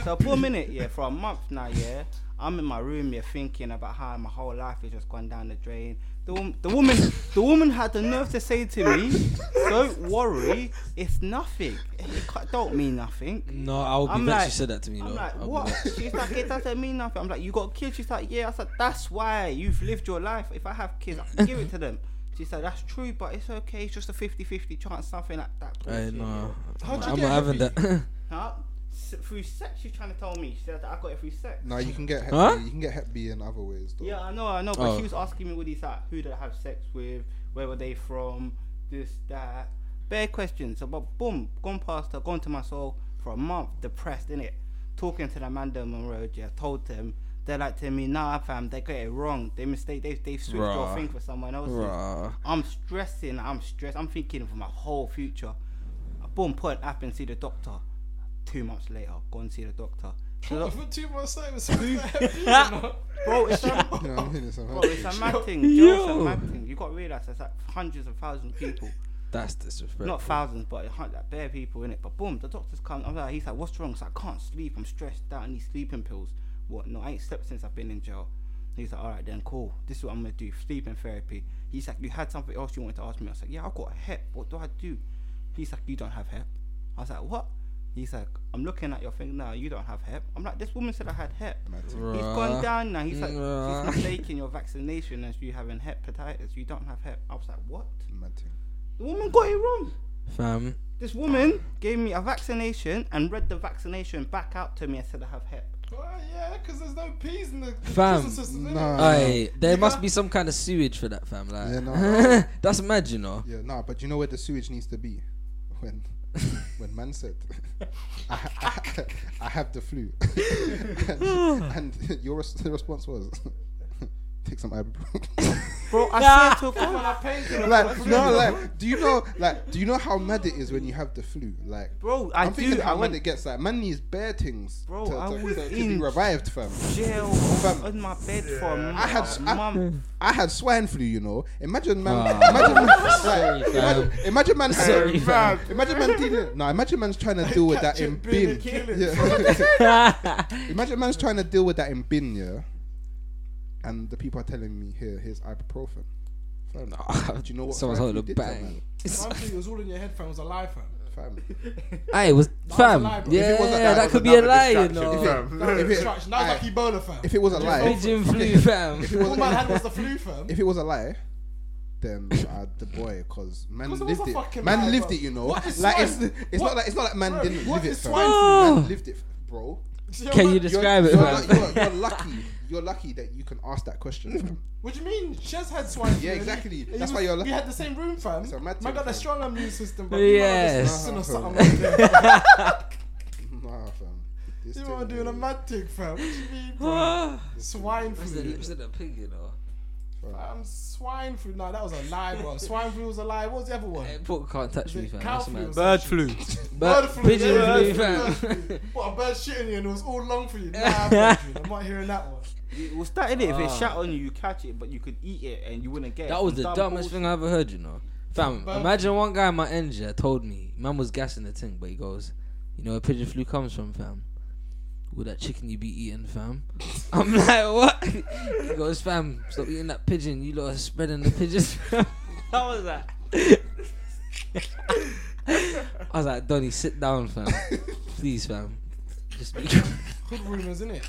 So for a minute, yeah, for a month now, yeah, I'm in my room, yeah, thinking about how my whole life has just gone down the drain. The, the woman, the woman had the nerve to say to me, "Don't worry, it's nothing. It don't mean nothing." no, I would be I'm like- you said that to me, I'm though. like, I'll what? She's like, it doesn't mean nothing. I'm like, you got kids? She's like, yeah. I said, that's why you've lived your life. If I have kids, I can give it to them. She said, that's true, but it's okay. It's just a 50-50 chance, something like that. I know. You I'm not having that. Huh? S- through sex, she's trying to tell me. She said that I got it through sex. No, you can get hep Huh? B. You can get hep B in other ways. Though. Yeah, I know, I know. But Oh. she was asking me what these like, who did I have sex with, where were they from, this, that. Bare questions. So, but boom, gone past her, gone to my soul for a month, depressed, innit? Talking to the man down on road, yeah, told them. They're like to me, nah, fam, they got it wrong. They mistake, they they switched your Rah. thing for someone else. Rah. I'm stressing, I'm stressed. I'm thinking for my whole future. Boom, put an app and see the doctor. Two months later, go and see the doctor. The doc- For two months later, so. Bro, it's a, You know I mean? It's a- bro, it's a mad thing. Yo. Joe's a mad thing. You got to realize there's like hundreds of thousands of people. That's disrespectful. Not thousands, but a hun- like bare people in it. But boom, the doctor's come. I'm like, he's like, what's wrong? So I can't sleep. I'm stressed out. I need sleeping pills. What? No, I ain't slept since I've been in jail. He's like, all right then, cool. This is what I'm gonna do. Sleeping therapy. He's like, you had something else you wanted to ask me. I was like, yeah, I've got a hep. What do I do? He's like, you don't have hep. I was like, what? He's like, I'm looking at your thing now. You don't have hep. I'm like, this woman said I had hep. Mad thing. He's gone down now. He's like, Bruh. she's mistaking your vaccination as you having hepatitis. You don't have hep. I was like, what? Mad thing. The woman got it wrong. Fam. This woman gave me a vaccination and read the vaccination back out to me and said I have hep. Oh, yeah, because there's no peas in the Fam. prison system. innit? Nah. Aye, there You must be some kind of sewage for that, fam. Like, Yeah, no. that's mad, you know. Yeah, nah, but you know where the sewage needs to be? When when man said, I, ha- I, I have the flu. and, and your res- the response was, take some ibuprofen. Bro, I swear to When God. I painkiller like, for no, like, do you know, like, do you know how mad it is when you have the flu? Like, Bro, I I'm thinking do. how I mad went it gets. Like, man needs bare things Bro, to, I was to, to be in- revived, fam. jail Fam. on my bed for a I had, I, month. I had swine flu, you know. Imagine man, Ah. imagine, man, Sorry, like, fam. imagine, imagine man, Sorry, fam. imagine man dealing. No, imagine man's trying to deal with that in bin bin. and. Yeah. imagine man's trying to deal with that in bin, yeah. And the people are telling me, here, here's ibuprofen. Fam, do you know what? Someone's swine holding a to bang. man? One thing, it was all in your head, fam. It was a lie, fam. Fam. Aye, it was was fam. a lie, bro. Yeah, If it wasn't that, that, that was could be a another lie, you distraction, know. fam. That was If it- distraction. That was like Ebola, fam. If it was a lie, Pigeon flu, fam. if it was, All man had was the flu, fam. if it was a lie, then uh, the boy, cause man 'Cause it was lived a it. fucking Man lie, lived bro. it, you know. What is like swine- it's it's what- not like it's not like man Bro, didn't what live it, is fam. swine flu? Man lived it, bro. Can man, you You're, describe it, you're, fam? lu- you're, you're lucky. You're lucky that you can ask that question. fam. What do you mean? Shez had swine flu. Yeah, exactly. he- he That's was- why you're lucky. We had the same room, fam. It's a mad Man thing, got a fam. strong immune system, but Yes. You know, something fam. like that. Nah, fam. This You thing are doing a is- mad thing, fam. What do you mean, bro? Swine What's the flu. lips of the pig, you know? Um, swine flu. No, that was a lie, bro. Swine flu was a lie. What was the other one? Hey, Pork can't touch Is me, it fam. cow That's flu mad. or Bird something? flu. But Bird flu, pigeon yeah, flu, bird fam. flu. What a bird shitting you and it was all long for you. Nah, brethren, I'm not hearing that one. It was that in it. If it Ah. shat on you, you catch it, but you could eat it and you wouldn't get it. That was Some the dumb dumbest bullshit. thing I ever heard, you know. Fam, But- imagine one guy in my engine told me, man was gassing the thing, but he goes, you know where pigeon flu comes from, fam? With that chicken you be eating, fam. I'm like, what? He goes, fam, stop eating that pigeon. You lot are spreading the pigeons. How was that? I was like, Donny, sit down, fam. Please, fam. Just be Hood rumours, innit?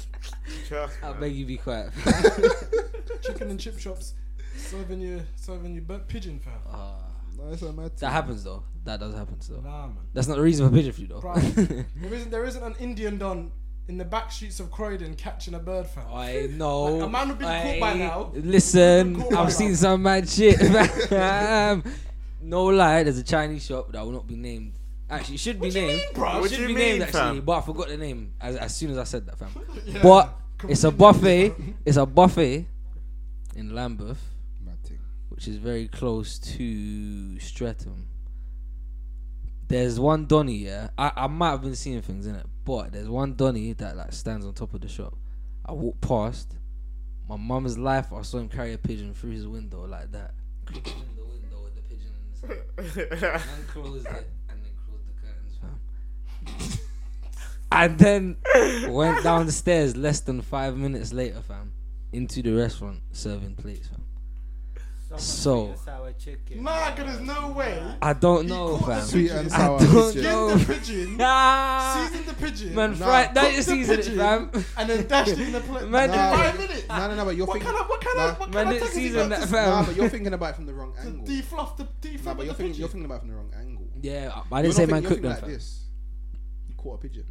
Trust, I man. beg you be quiet. Chicken and chip shops serving you, serving you bird pigeon, fam. Ah, No, it's a that happens though. That does happen still. Nah, man. That's not the reason for pigeon flu though. Right. There isn't, there isn't an Indian don in the back streets of Croydon catching a bird, fam. I know. Like, a man would be caught by now. Listen, I've now. seen some mad shit. fam. no lie, there's a Chinese shop that will not be named. Actually, it should be What do you named. mean, bro? It What should do you be named actually, fam? but I forgot the name as, as soon as I said that, fam. Yeah. But it's a Convenient, buffet. It's a buffet in Lambeth, which is very close to Streatham. There's one Donny, yeah. I, I might have been seeing things in it, but there's one Donny that like stands on top of the shop. I walked past. My mum's life, I saw him carry a pigeon through his window like that. Creep in the window with the pigeon in his hand. And closed it and then closed the and then went down the stairs less than five minutes later, fam, into the restaurant serving plates, fam. So- sweet and sour chicken. Nah, cause there's no way. I don't know, fam. Sweet and pigeon, I sour don't pigeon. know. skinned the pigeon, Ah, seasoned the pigeon, man, Nah, fried. Don't you season it, fam. and then dashed it in the plate. Man, in Nah, five minutes. No, no, no, but you're What thinking. kind of what kind nah, of what Man kind of didn't tech has he season that, fam. Nah, but you're thinking about it from the wrong to angle. defluff the Nah, defluff but you're thinking, you're thinking about it from the wrong angle. Yeah, I You're didn't say not man thinking- cooked them, thinking fam. like this. You caught a pigeon.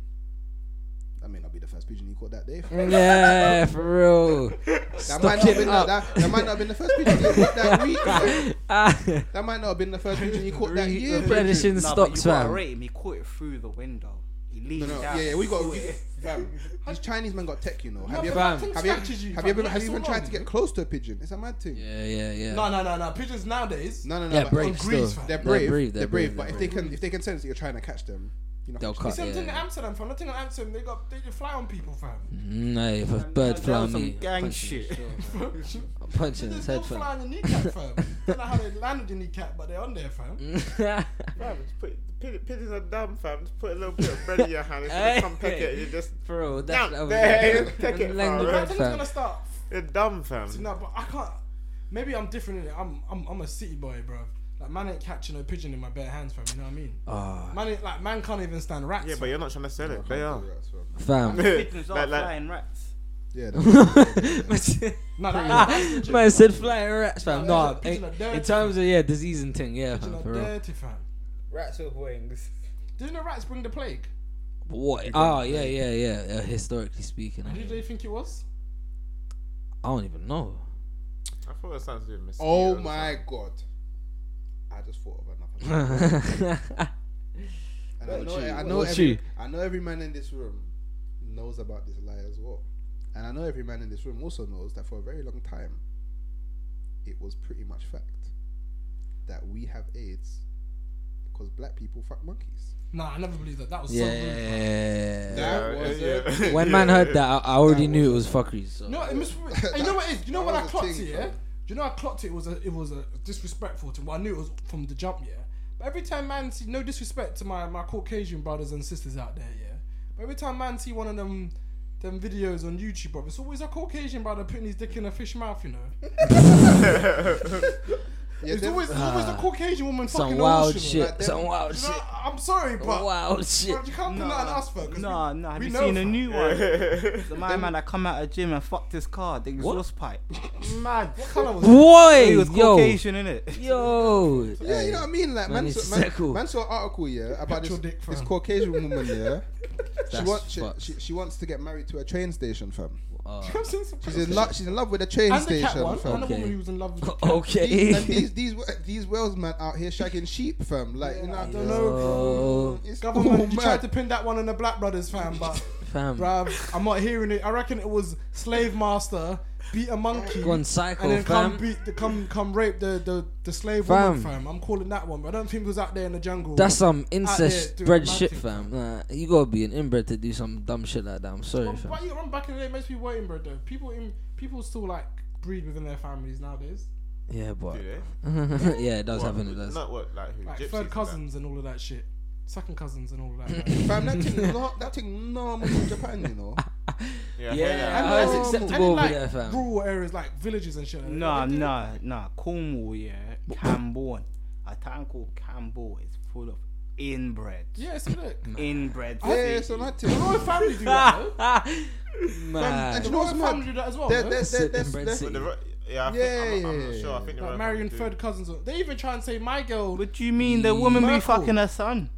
That may not be the first pigeon you caught that day. Yeah, for real. That might, not have been up. that, that might not have been the first pigeon you caught that week. fam. Ah, That might not have been the first pigeon you caught that year. replenishing brethren. Nah, stocks, but fam. rate him. He caught it through the window. He leaned No, no, yeah, yeah, we got. We, fam, these Chinese men got tech, you know. Have No, you fam, ever? things Have you, catches you, have you fam. ever? Have you even tried to get close to a pigeon? It's a mad thing. Yeah, yeah, yeah. No, no, no, no. Pigeons nowadays. No, no, no. Yeah, but- brave on grease, still. fam. They're They're brave. brave, They're they're brave. brave, But if they can, if they can sense that you're trying to catch them, you're not They'll cut. You see yeah, thing in. Amsterdam, fam. The thing in Amsterdam, they got they just fly on people, fam. Mm, no, if a bird that fly on me, gang punching shit. his they I'm punching his just head, don't fly fam. on your kneecap, fam. Don't know how they landed your kneecap, but they're on there, fam. Fam, just put, pigeons are dumb, fam. Just put a little bit of bread in your hand. It's Hey. gonna come peck it. You just, Bro, that's Down that there, take it, the fam. I bread, think it's gonna start. you're dumb, fam. See, no, but I can't. Maybe I'm different in it. I'm, I'm, I'm a city boy, bro. Like man ain't catching a pigeon in my bare hands, fam. You know what I mean? Ah, Man, ain't, like man can't even stand rats. Yeah, but you're not trying to sell it. They are. fam. Pigeons are Like- like- flying rats. Yeah. Man no, that, that's legit. Man said flying rats, fam. No, No, pigeon in, are dirty, in terms of yeah, disease and thing, yeah, Pigeon fam, are for real. dirty, fam. Rats with wings. Didn't the rats bring the plague? What? Oh yeah, yeah, yeah. Uh, historically speaking, And who do they think it was? I don't even know. I thought it sounds a bit Oh my god. I just thought of another. And I know, you- I know, every. I know every man in this room knows about this lie as well. And I know every man in this room also knows that for a very long time, it was pretty much fact that we have AIDS because black people fuck monkeys. Nah, I never believed that. That was so rude. That Yeah, was yeah, a- yeah. When man heard that, I, I already That knew it was- was fuckery. So. No, it must. you know what it is? You know That when I was a clocked thing, it, yeah? Do you know I clocked it? It was a it was a disrespectful to. Well, I knew it was from the jump, yeah. But every time man see no disrespect to my my Caucasian brothers and sisters out there, yeah. But every time man see one of them them videos on YouTube, bro, it's always a Caucasian brother putting his dick in a fish mouth, you know. Yeah, It's always it's always a ah. Caucasian woman some fucking wild shit. Like some wild You know, shit. I'm sorry, but Wild shit. bro, you can't put that on us, bro. 'cause Nah, we- nah. Have we you seen a new one? The my man that come out of gym and fucked his car, the exhaust pipe. Mad. What colour was? Boy, He was yo, Caucasian, innit? yo. Yeah, you know what I mean. Like Man man, saw, man, man saw an article yeah about this, dick, this. Caucasian woman yeah. she, That's want, she, she, she wants to get married to a train station, fam. Uh, I've seen some She's in love. She's in love with a train And the cat station, one, fam. and a Okay. woman who was in love with the cat. okay. These, and these these these Wales man out here shagging sheep, fam. Like you know, I don't know. Yo. It's Government, all you tried to pin that one on the Black Brothers, fam, but Fam, bruv, I'm not hearing it. I reckon it was slave master beat a monkey gone psycho, and then come beat, the, come come rape the the, the slave Fam. woman, fam. I'm calling that one, but I don't think it was out there in the jungle. That's some incest doing bred shit, fam. Nah, you gotta be an inbred to do some dumb shit like that. I'm sorry, But, fam. but you remember back in the day, most people were inbred though. People in people still like breed within their families nowadays, Yeah, but Do they? yeah, it does What, happen. It does. Not what, like who? like gypsies third and cousins and all of that shit, second cousins and all of that. Fam, that thing, no, that thing normal in Japan, you know. Yeah, Yeah, yeah. And, how is um, it and in, like, there. Rural areas like villages and shit. like that, Nah, they nah, nah. Cornwall, yeah. Camborne. A town called Camborne is full of inbred. Yeah, see look. Inbred. Yeah, cities. so that The thing. royal family do that. Man, and The you know royal what's family do that as well. There- no? there- Sit there- in there's- Brent there's- City. But the, ro- yeah, I think, Yeah, I'm, I'm yeah, not sure. I yeah. think the Like Royal marrying third cousins. They even try and say my girl. What do you mean the woman be fucking her son?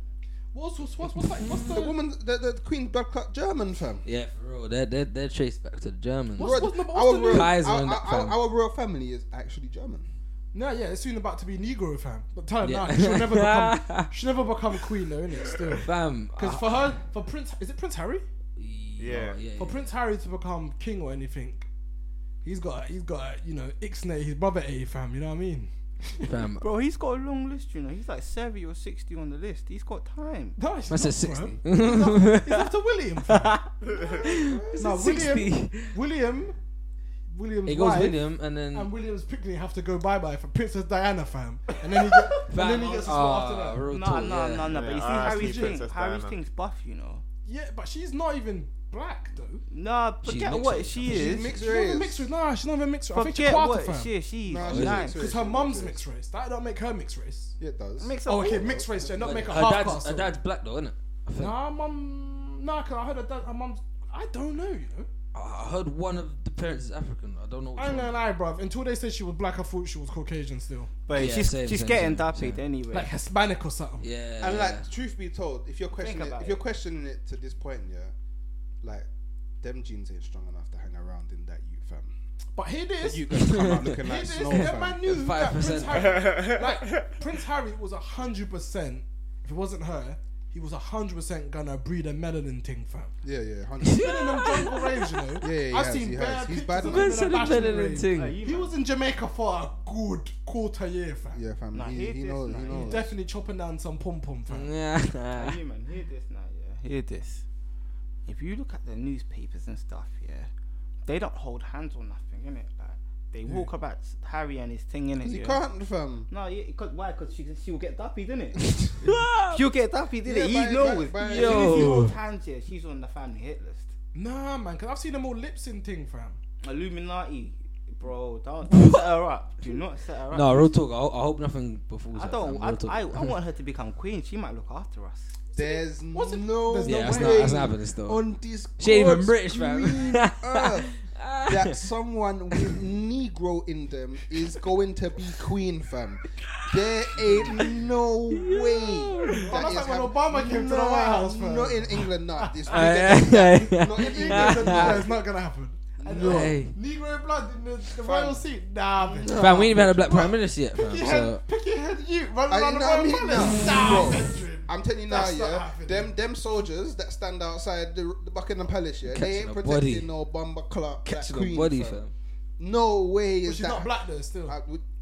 What's what's what's, what's, that, what's the, The woman, the, the Queen blood clot German, fam. yeah, for real. They're they're, they're traced back to the Germans. What's- what's what's our, the royal, news? Kaiser our, and that our, fam. our royal family is actually German. No, yeah, it's soon about to be Negro fam. But tell her Yeah. nah, she'll never become she'll never become queen though, innit? Still. Fam, Because uh, for her, for Prince, is it Prince Harry? yeah, yeah, For yeah. Prince Harry to become king or anything, he's got he's got you know Ixnay, his brother A fam. You know what I mean? Fam. Bro, he's got a long list, you know. He's like 70 or 60 on the list. He's got time. No, he's I said not, sixty. bro. He's after, he's after William. Fam. no, William, 60. William, William's It goes wife William and then and William's picnic have to go bye bye for Princess Diana fam, and then he get, and then he gets a spot after Ah, that. real Nah, talk, nah, yeah. nah, nah. But you Yeah, see, R.I.P. Harry's thing, Princess Harry's Diana. thing's buff, you know. Yeah, but she's not even black though. Nah, forget mixed what race. she She's is. mixed She's not even race. mixed race. Nah, she's not even mixed race. I think she's Forget quarter what fam. she is. She's Nah, nah, she's nice. mixed Because her mum's mixed race. That don't make her mixed race. Yeah, it does. Mix Oh, okay, all- mixed race. Yeah, not make her her half dad's, caste. her dad's black though, isn't it? Nah, mum. Nah, cause I heard her dad. Her mum's. I don't know. You know. I heard one of the parents is African. I don't know. I ain't one. gonna lie, bruv. Until they said she was black, I thought she was Caucasian still, But Yeah, she's same, she's same, getting same, dappied anyway. like Hispanic or something. Yeah. And yeah. like, truth be told, if you're questioning it, if you're questioning it to this point, yeah, like them genes ain't strong enough to hang around in that youth fam. But here this. You gonna come out looking Here like snow That man knew that Prince 5%. Harry. Like Prince Harry was a hundred percent. If it wasn't her, he was a hundred percent gonna breed a melanin thing, fam. Yeah, yeah, hundred. He's been in them jungle raves, you know. Yeah, yeah, he I've has, seen he has. He's pictures bad of man. him Man in a melanin rave. thing. Nah, He was in Jamaica for a good quarter year, fam. Yeah, fam. Nah, he, hear he this, knows. nah, He he knows. Definitely chopping down some pom pom, fam. Yeah. Now, you man, hear this now, yeah. Hear this. If you look at the newspapers and stuff, yeah, they don't hold hands on nothing, innit? Like they walk about Harry and his thing, innit? He Yeah? can't, fam. No, yeah, cause why? Cause she she'll get dappied, innit? she'll get dappied, innit? Yeah, he by- knows. by- by- As soon as Yo. holds hands, yeah, she's on the family hit list. Nah, man, cause I've seen them all lip sync thing, fam. Illuminati, bro. Don't, don't set her up. Do not set her up. No, real talk. I, I hope nothing befalls I her, don't. fam, I. I, I want her to become queen. She might look after us. There's What's it- no there's no yeah, that's way. not, that's not happening still. on this She ain't even God's British, fam. green earth that someone with Negro in them is going to be queen, fam. There ain't no way. that's is like when hap- Obama came to the White House, fam. Not in England, not this. Aye, aye, aye. not in England, England. no, it's not gonna happen. And No. no. Hey. Negro blood in the, the royal seat. Nah, man. Fam, we ain't even had a black prime minister yet, fam. Pick your So head, pick your head, you running I around the know what I royal mean palace. now. Nah, Bro, Benjamin. I'm telling you now, That's not yeah. happening. Them them soldiers that stand outside the, the Buckingham Palace, yeah, Catching they ain't a protecting body. no bomber clock. catching queen, a body, fam. fam. No way is But is she's that. not black though, still. I would, she,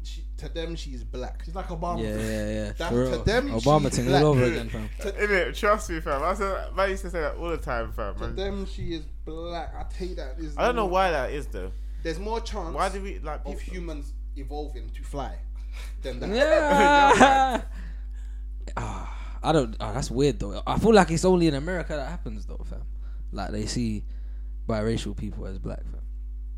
to them, she's black. She's like Obama. Yeah, yeah, yeah. That- For to real. them, Obama she's thing black. all over again, fam. Innit? Trust me, fam. I said, man used to say that all the time, fam. To Man. them, she is black. I tell you that. I don't know why that is though. There's more chance Why do we like of humans evolving to fly than that. Yeah. Ah, I don't. Oh, that's weird though. I feel like it's only in America that happens though, fam. Like they see biracial people as black, fam.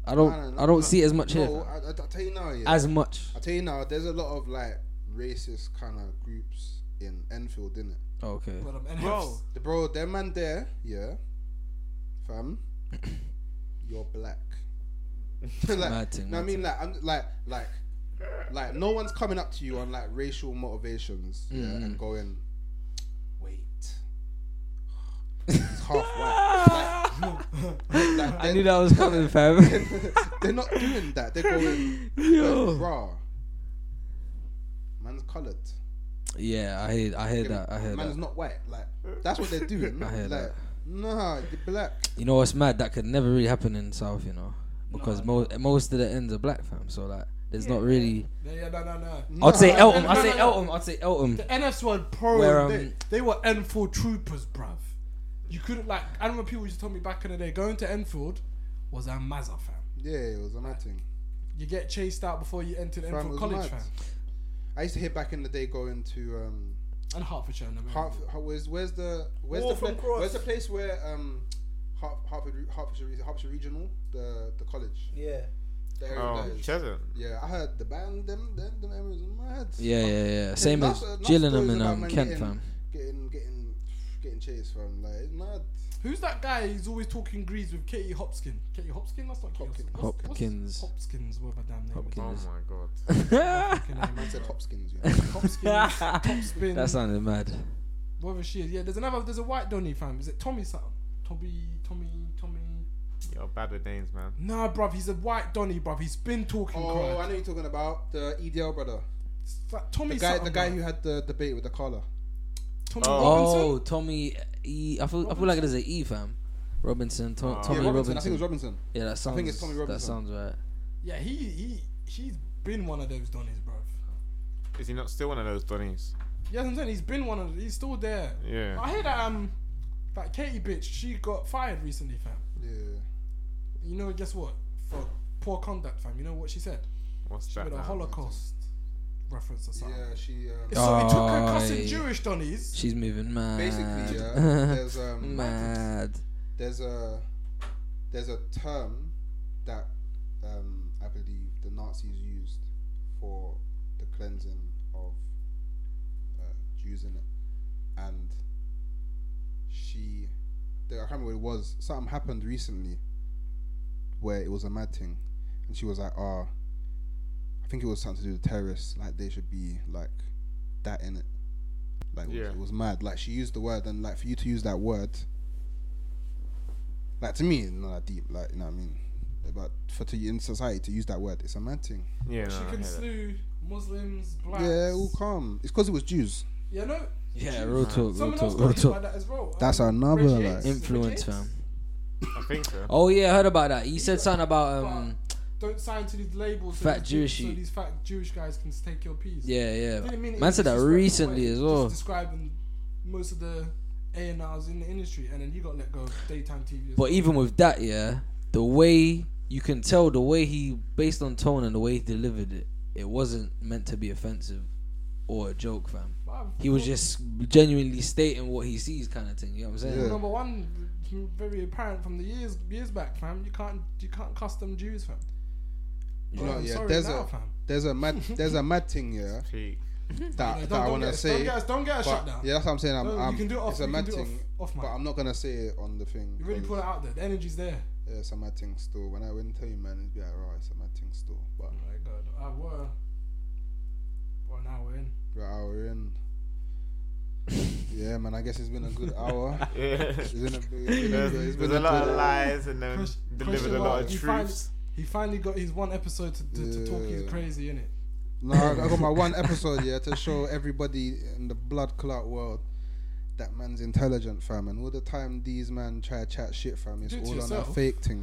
I don't. No, no, no, I don't no. see it as much here, No, fam. I, I, I tell you now, yeah. as much. I tell you now, there's a lot of like racist kind of groups in Enfield, innit? Oh, okay. But, um, Bro, Hefs- The bro, them man there, yeah, fam, you're black. like, Mad thing, no, I mad mean like, I'm like, like, like, no one's coming up to you on like racial motivations, yeah, Mm. and going, wait, he's half white. Like, like, I knew that was coming, fam. they're not doing that. They're going, Yo. raw. Man's coloured. yeah, I hear. I hear that. I hear Man's that. not white. Like that's what they're doing. I hear like, that. Nah, you're black. You know what's mad? That could never really happen in South, you know, because No, mo- most of the ends are black, fam. So like, there's not really. Yeah, yeah, no, no, no. Nah, I'd say no, Elton. no, I'd no, say no. Elton. I'd say Elton. The NFs were pro. Where, they, um, they were Enfield troopers, bruv. You couldn't like. I remember people used to tell me back in the day, going to Enfield was a mazza, fam. Yeah, it was a mad thing. You get chased out before you entered Fam, Enfield College, mad. fam. I used to hear back in the day going to um, And Hertfordshire. And Hart, Hart, where's where's the where's Waltham the pla- where's the place where um, Hart, Hartford Hertfordshire, Hertfordshire Regional the the college. Yeah. The area Oh, that is- Cheshunt. yeah, I heard the band them them them areas mad. Yeah, yeah, yeah. Same enough- as enough Gillingham stories and um, Kent, getting- fam. Getting getting getting chased from like it's mad. Who's that guy? He's always talking Greece with Katie Hopkins. Katie Hopkins? That's not Katie Hopkins. Hopkins. What's- Hopkins. What's Hopkins, whatever damn name. Oh my god. is. Fucking name, I man. said Hopkins. Yeah. Hopkins, Topspin. That sounded mad. whatever she is. Yeah, there's another. There's a white Donny fam. Is it Tommy something? Tommy, Tommy, Tommy. You're bad with names, man. Nah, bruv, he's a white Donny, bruv. He's been talking. Oh, I know you're talking about the EDL brother, It's like Tommy the guy, the guy who had the debate with the collar. Tommy Oh. Robinson. Oh, Tommy E. I feel. I feel like it is an E, fam. Robinson. To- Oh. Yeah, Tommy Robinson. Robinson. I think it was Robinson. Yeah, that sounds. I think it's Tommy Robinson. That sounds right. Yeah, he he he's been one of those Donnies, bro. Is he not still one of those Donnies? Yeah, I'm saying he's been one of. He's still there. Yeah. I hear that um, that Katie bitch, she got fired recently, fam. Yeah. You know, guess what? For poor conduct, fam. You know what she said? What's She that? made a? Holocaust reference or something. Yeah, she. Um, So it took her Aye. cussing Jewish Donnies. She's moving mad. basically, yeah. There's um, mad. there's a there's a term that um, I believe the Nazis used for the cleansing of uh, Jews in it, and she, the, I can't remember what it was. Something happened recently where it was a mad thing, and she was like, "Ah, I think it was something to do with terrorists. Like they should be like that in it." Like it was- Yeah. it was mad. Like she used the word, and like for you to use that word, like to me, it's not that deep. Like you know what I mean. But for to you in society to use that word, it's a mad thing. Yeah, she I can hear that. slew Muslims, blacks. Yeah, all calm. It's because it was Jews. Yeah, no. Yeah, real talk, real talk, real talk. that as well. That's Um, another, Reggie like- Influence, fam. I think so. Oh yeah, I heard about that. You said something about um. Don't sign to these labels. so Fat these- Jewish So these fat Jewish guys can take your piece. Yeah, Didn't yeah. mean it Man said that recently but as just well. Describing most of the A and R's in the industry, and then you got let go of daytime TV. as But well. even with that, yeah, the way you can tell the way he, based on tone and the way he delivered it, it wasn't meant to be offensive or a joke, fam. Wow, He was just genuinely stating what he sees, kind of thing. You know what I'm saying? Yeah. number one, very apparent from the years years back, fam. You can't you can't custom Jews, fam. You know, yeah. There's now, a fam. there's a mad there's a mad thing, yeah. That, You know, that I want to say. Don't get us, don't get us shut down. yeah, that's what I'm saying. I'm, No, you I'm, can do it off- it's a you can mad do it thing, off- off but. I'm not gonna say it on the thing. You really 'cause- put it out there. The energy's there. Yeah, it's a mad thing still. When I went to tell you, man, it'd be like, right, it's a mad thing still. But Oh my god. I were. Well, now we're in. we're hour in. yeah, man. I guess it's been a good hour. Yeah. It's been a, it's been a, There's, it's there's been a lot good- of lies and then Chris- delivered Christian a lot Mark, of he truths. He finally got his one episode to, to, to talk his Yeah. crazy, innit? No, I I got my one episode yeah to show everybody in the blood clot world that man's intelligent, fam. And all the time these man try to chat shit, fam, it's it to all on that fake thing.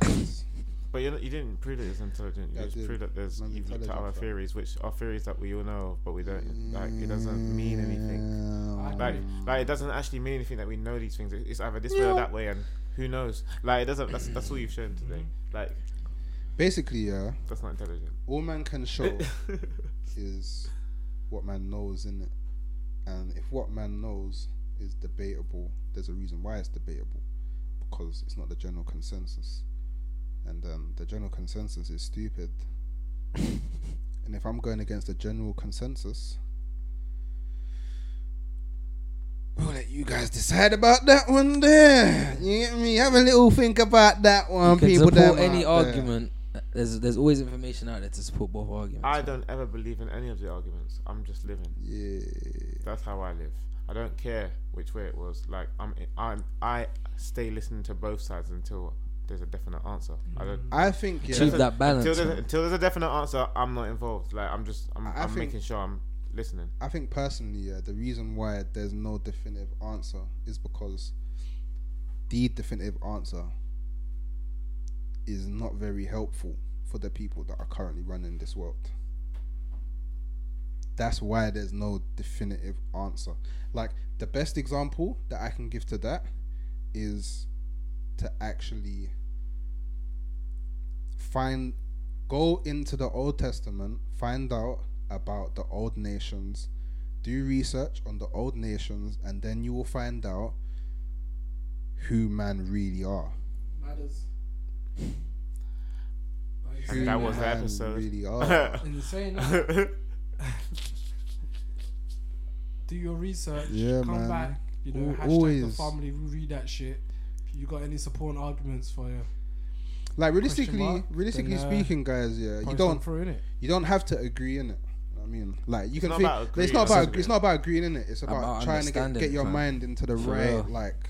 But you, you didn't prove that it's intelligent. You Yeah, just proved that there's I'm you've looked at intelligent, other fam. theories, which are theories that we all know of, but we don't like. It doesn't mean anything. anything. Like, like it doesn't actually mean anything that we know these things. It's either this way or that way, and who knows? Like it doesn't. That's that's all you've shown today. Mm-hmm. Like Basically, yeah, that's not intelligent. all man can show is what man knows, in it. And if what man knows is debatable, there's a reason why it's debatable, because it's not the general consensus, and um, the general consensus is stupid. and if I'm going against the general consensus, we'll let you guys decide about that one there. You get me? Have a little think about that one, You can people. support any there. argument. There's there's always information out there to support both arguments. I don't ever believe in any of the arguments. I'm just living. Yeah. That's how I live. I don't care which way it was. Like I'm, I'm, I stay listening to both sides until there's a definite answer. I don't. Mm. I think yeah. Achieve that balance. Until there's, until there's a definite answer, I'm not involved. Like I'm just, I'm, I'm think- making sure I'm listening. I think personally, yeah, the reason why there's no definitive answer is because the definitive answer is not very helpful for the people that are currently running this world. That's why there's no definitive answer. Like the best example that I can give to that is to actually find go into the Old Testament, find out about the old nations, do research on the old nations, and then you will find out who man really are. Matters. And that was the man episode. Really are. In saying that, do your research. Yeah, come man. back. You know, Al- hashtag the always. family. Read that shit. If you got any supporting arguments for you, like realistically, mark, realistically then, uh, speaking, guys, yeah, you don't them through innit? you don't have to agree in it. I mean, like you It's can not think about it's not about just it's not about agreeing in it. It's about, About trying to get, get your fam. mind into the For right real. like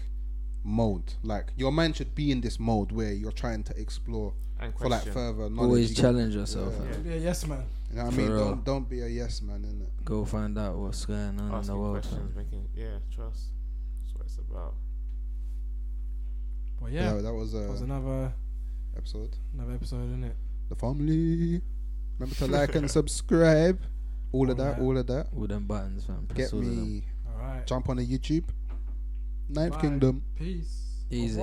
mode. Like your mind should be in this mode where you're trying to explore And for like further knowledge. Always challenge yourself. Yeah. man. Be a yes man. You know what I mean? real. Don't don't be a yes man in it. Go find out what's going on in the world. questions, making yeah, trust. That's what it's about. But Yeah, yeah, that was uh, that was another episode. another episode, isn't it? The family. Remember to like and subscribe. All of that, that. all of that. All them buttons, fam. Get all them. me All right. jump on the YouTube. Knife Bye. Kingdom. Peace. Easy.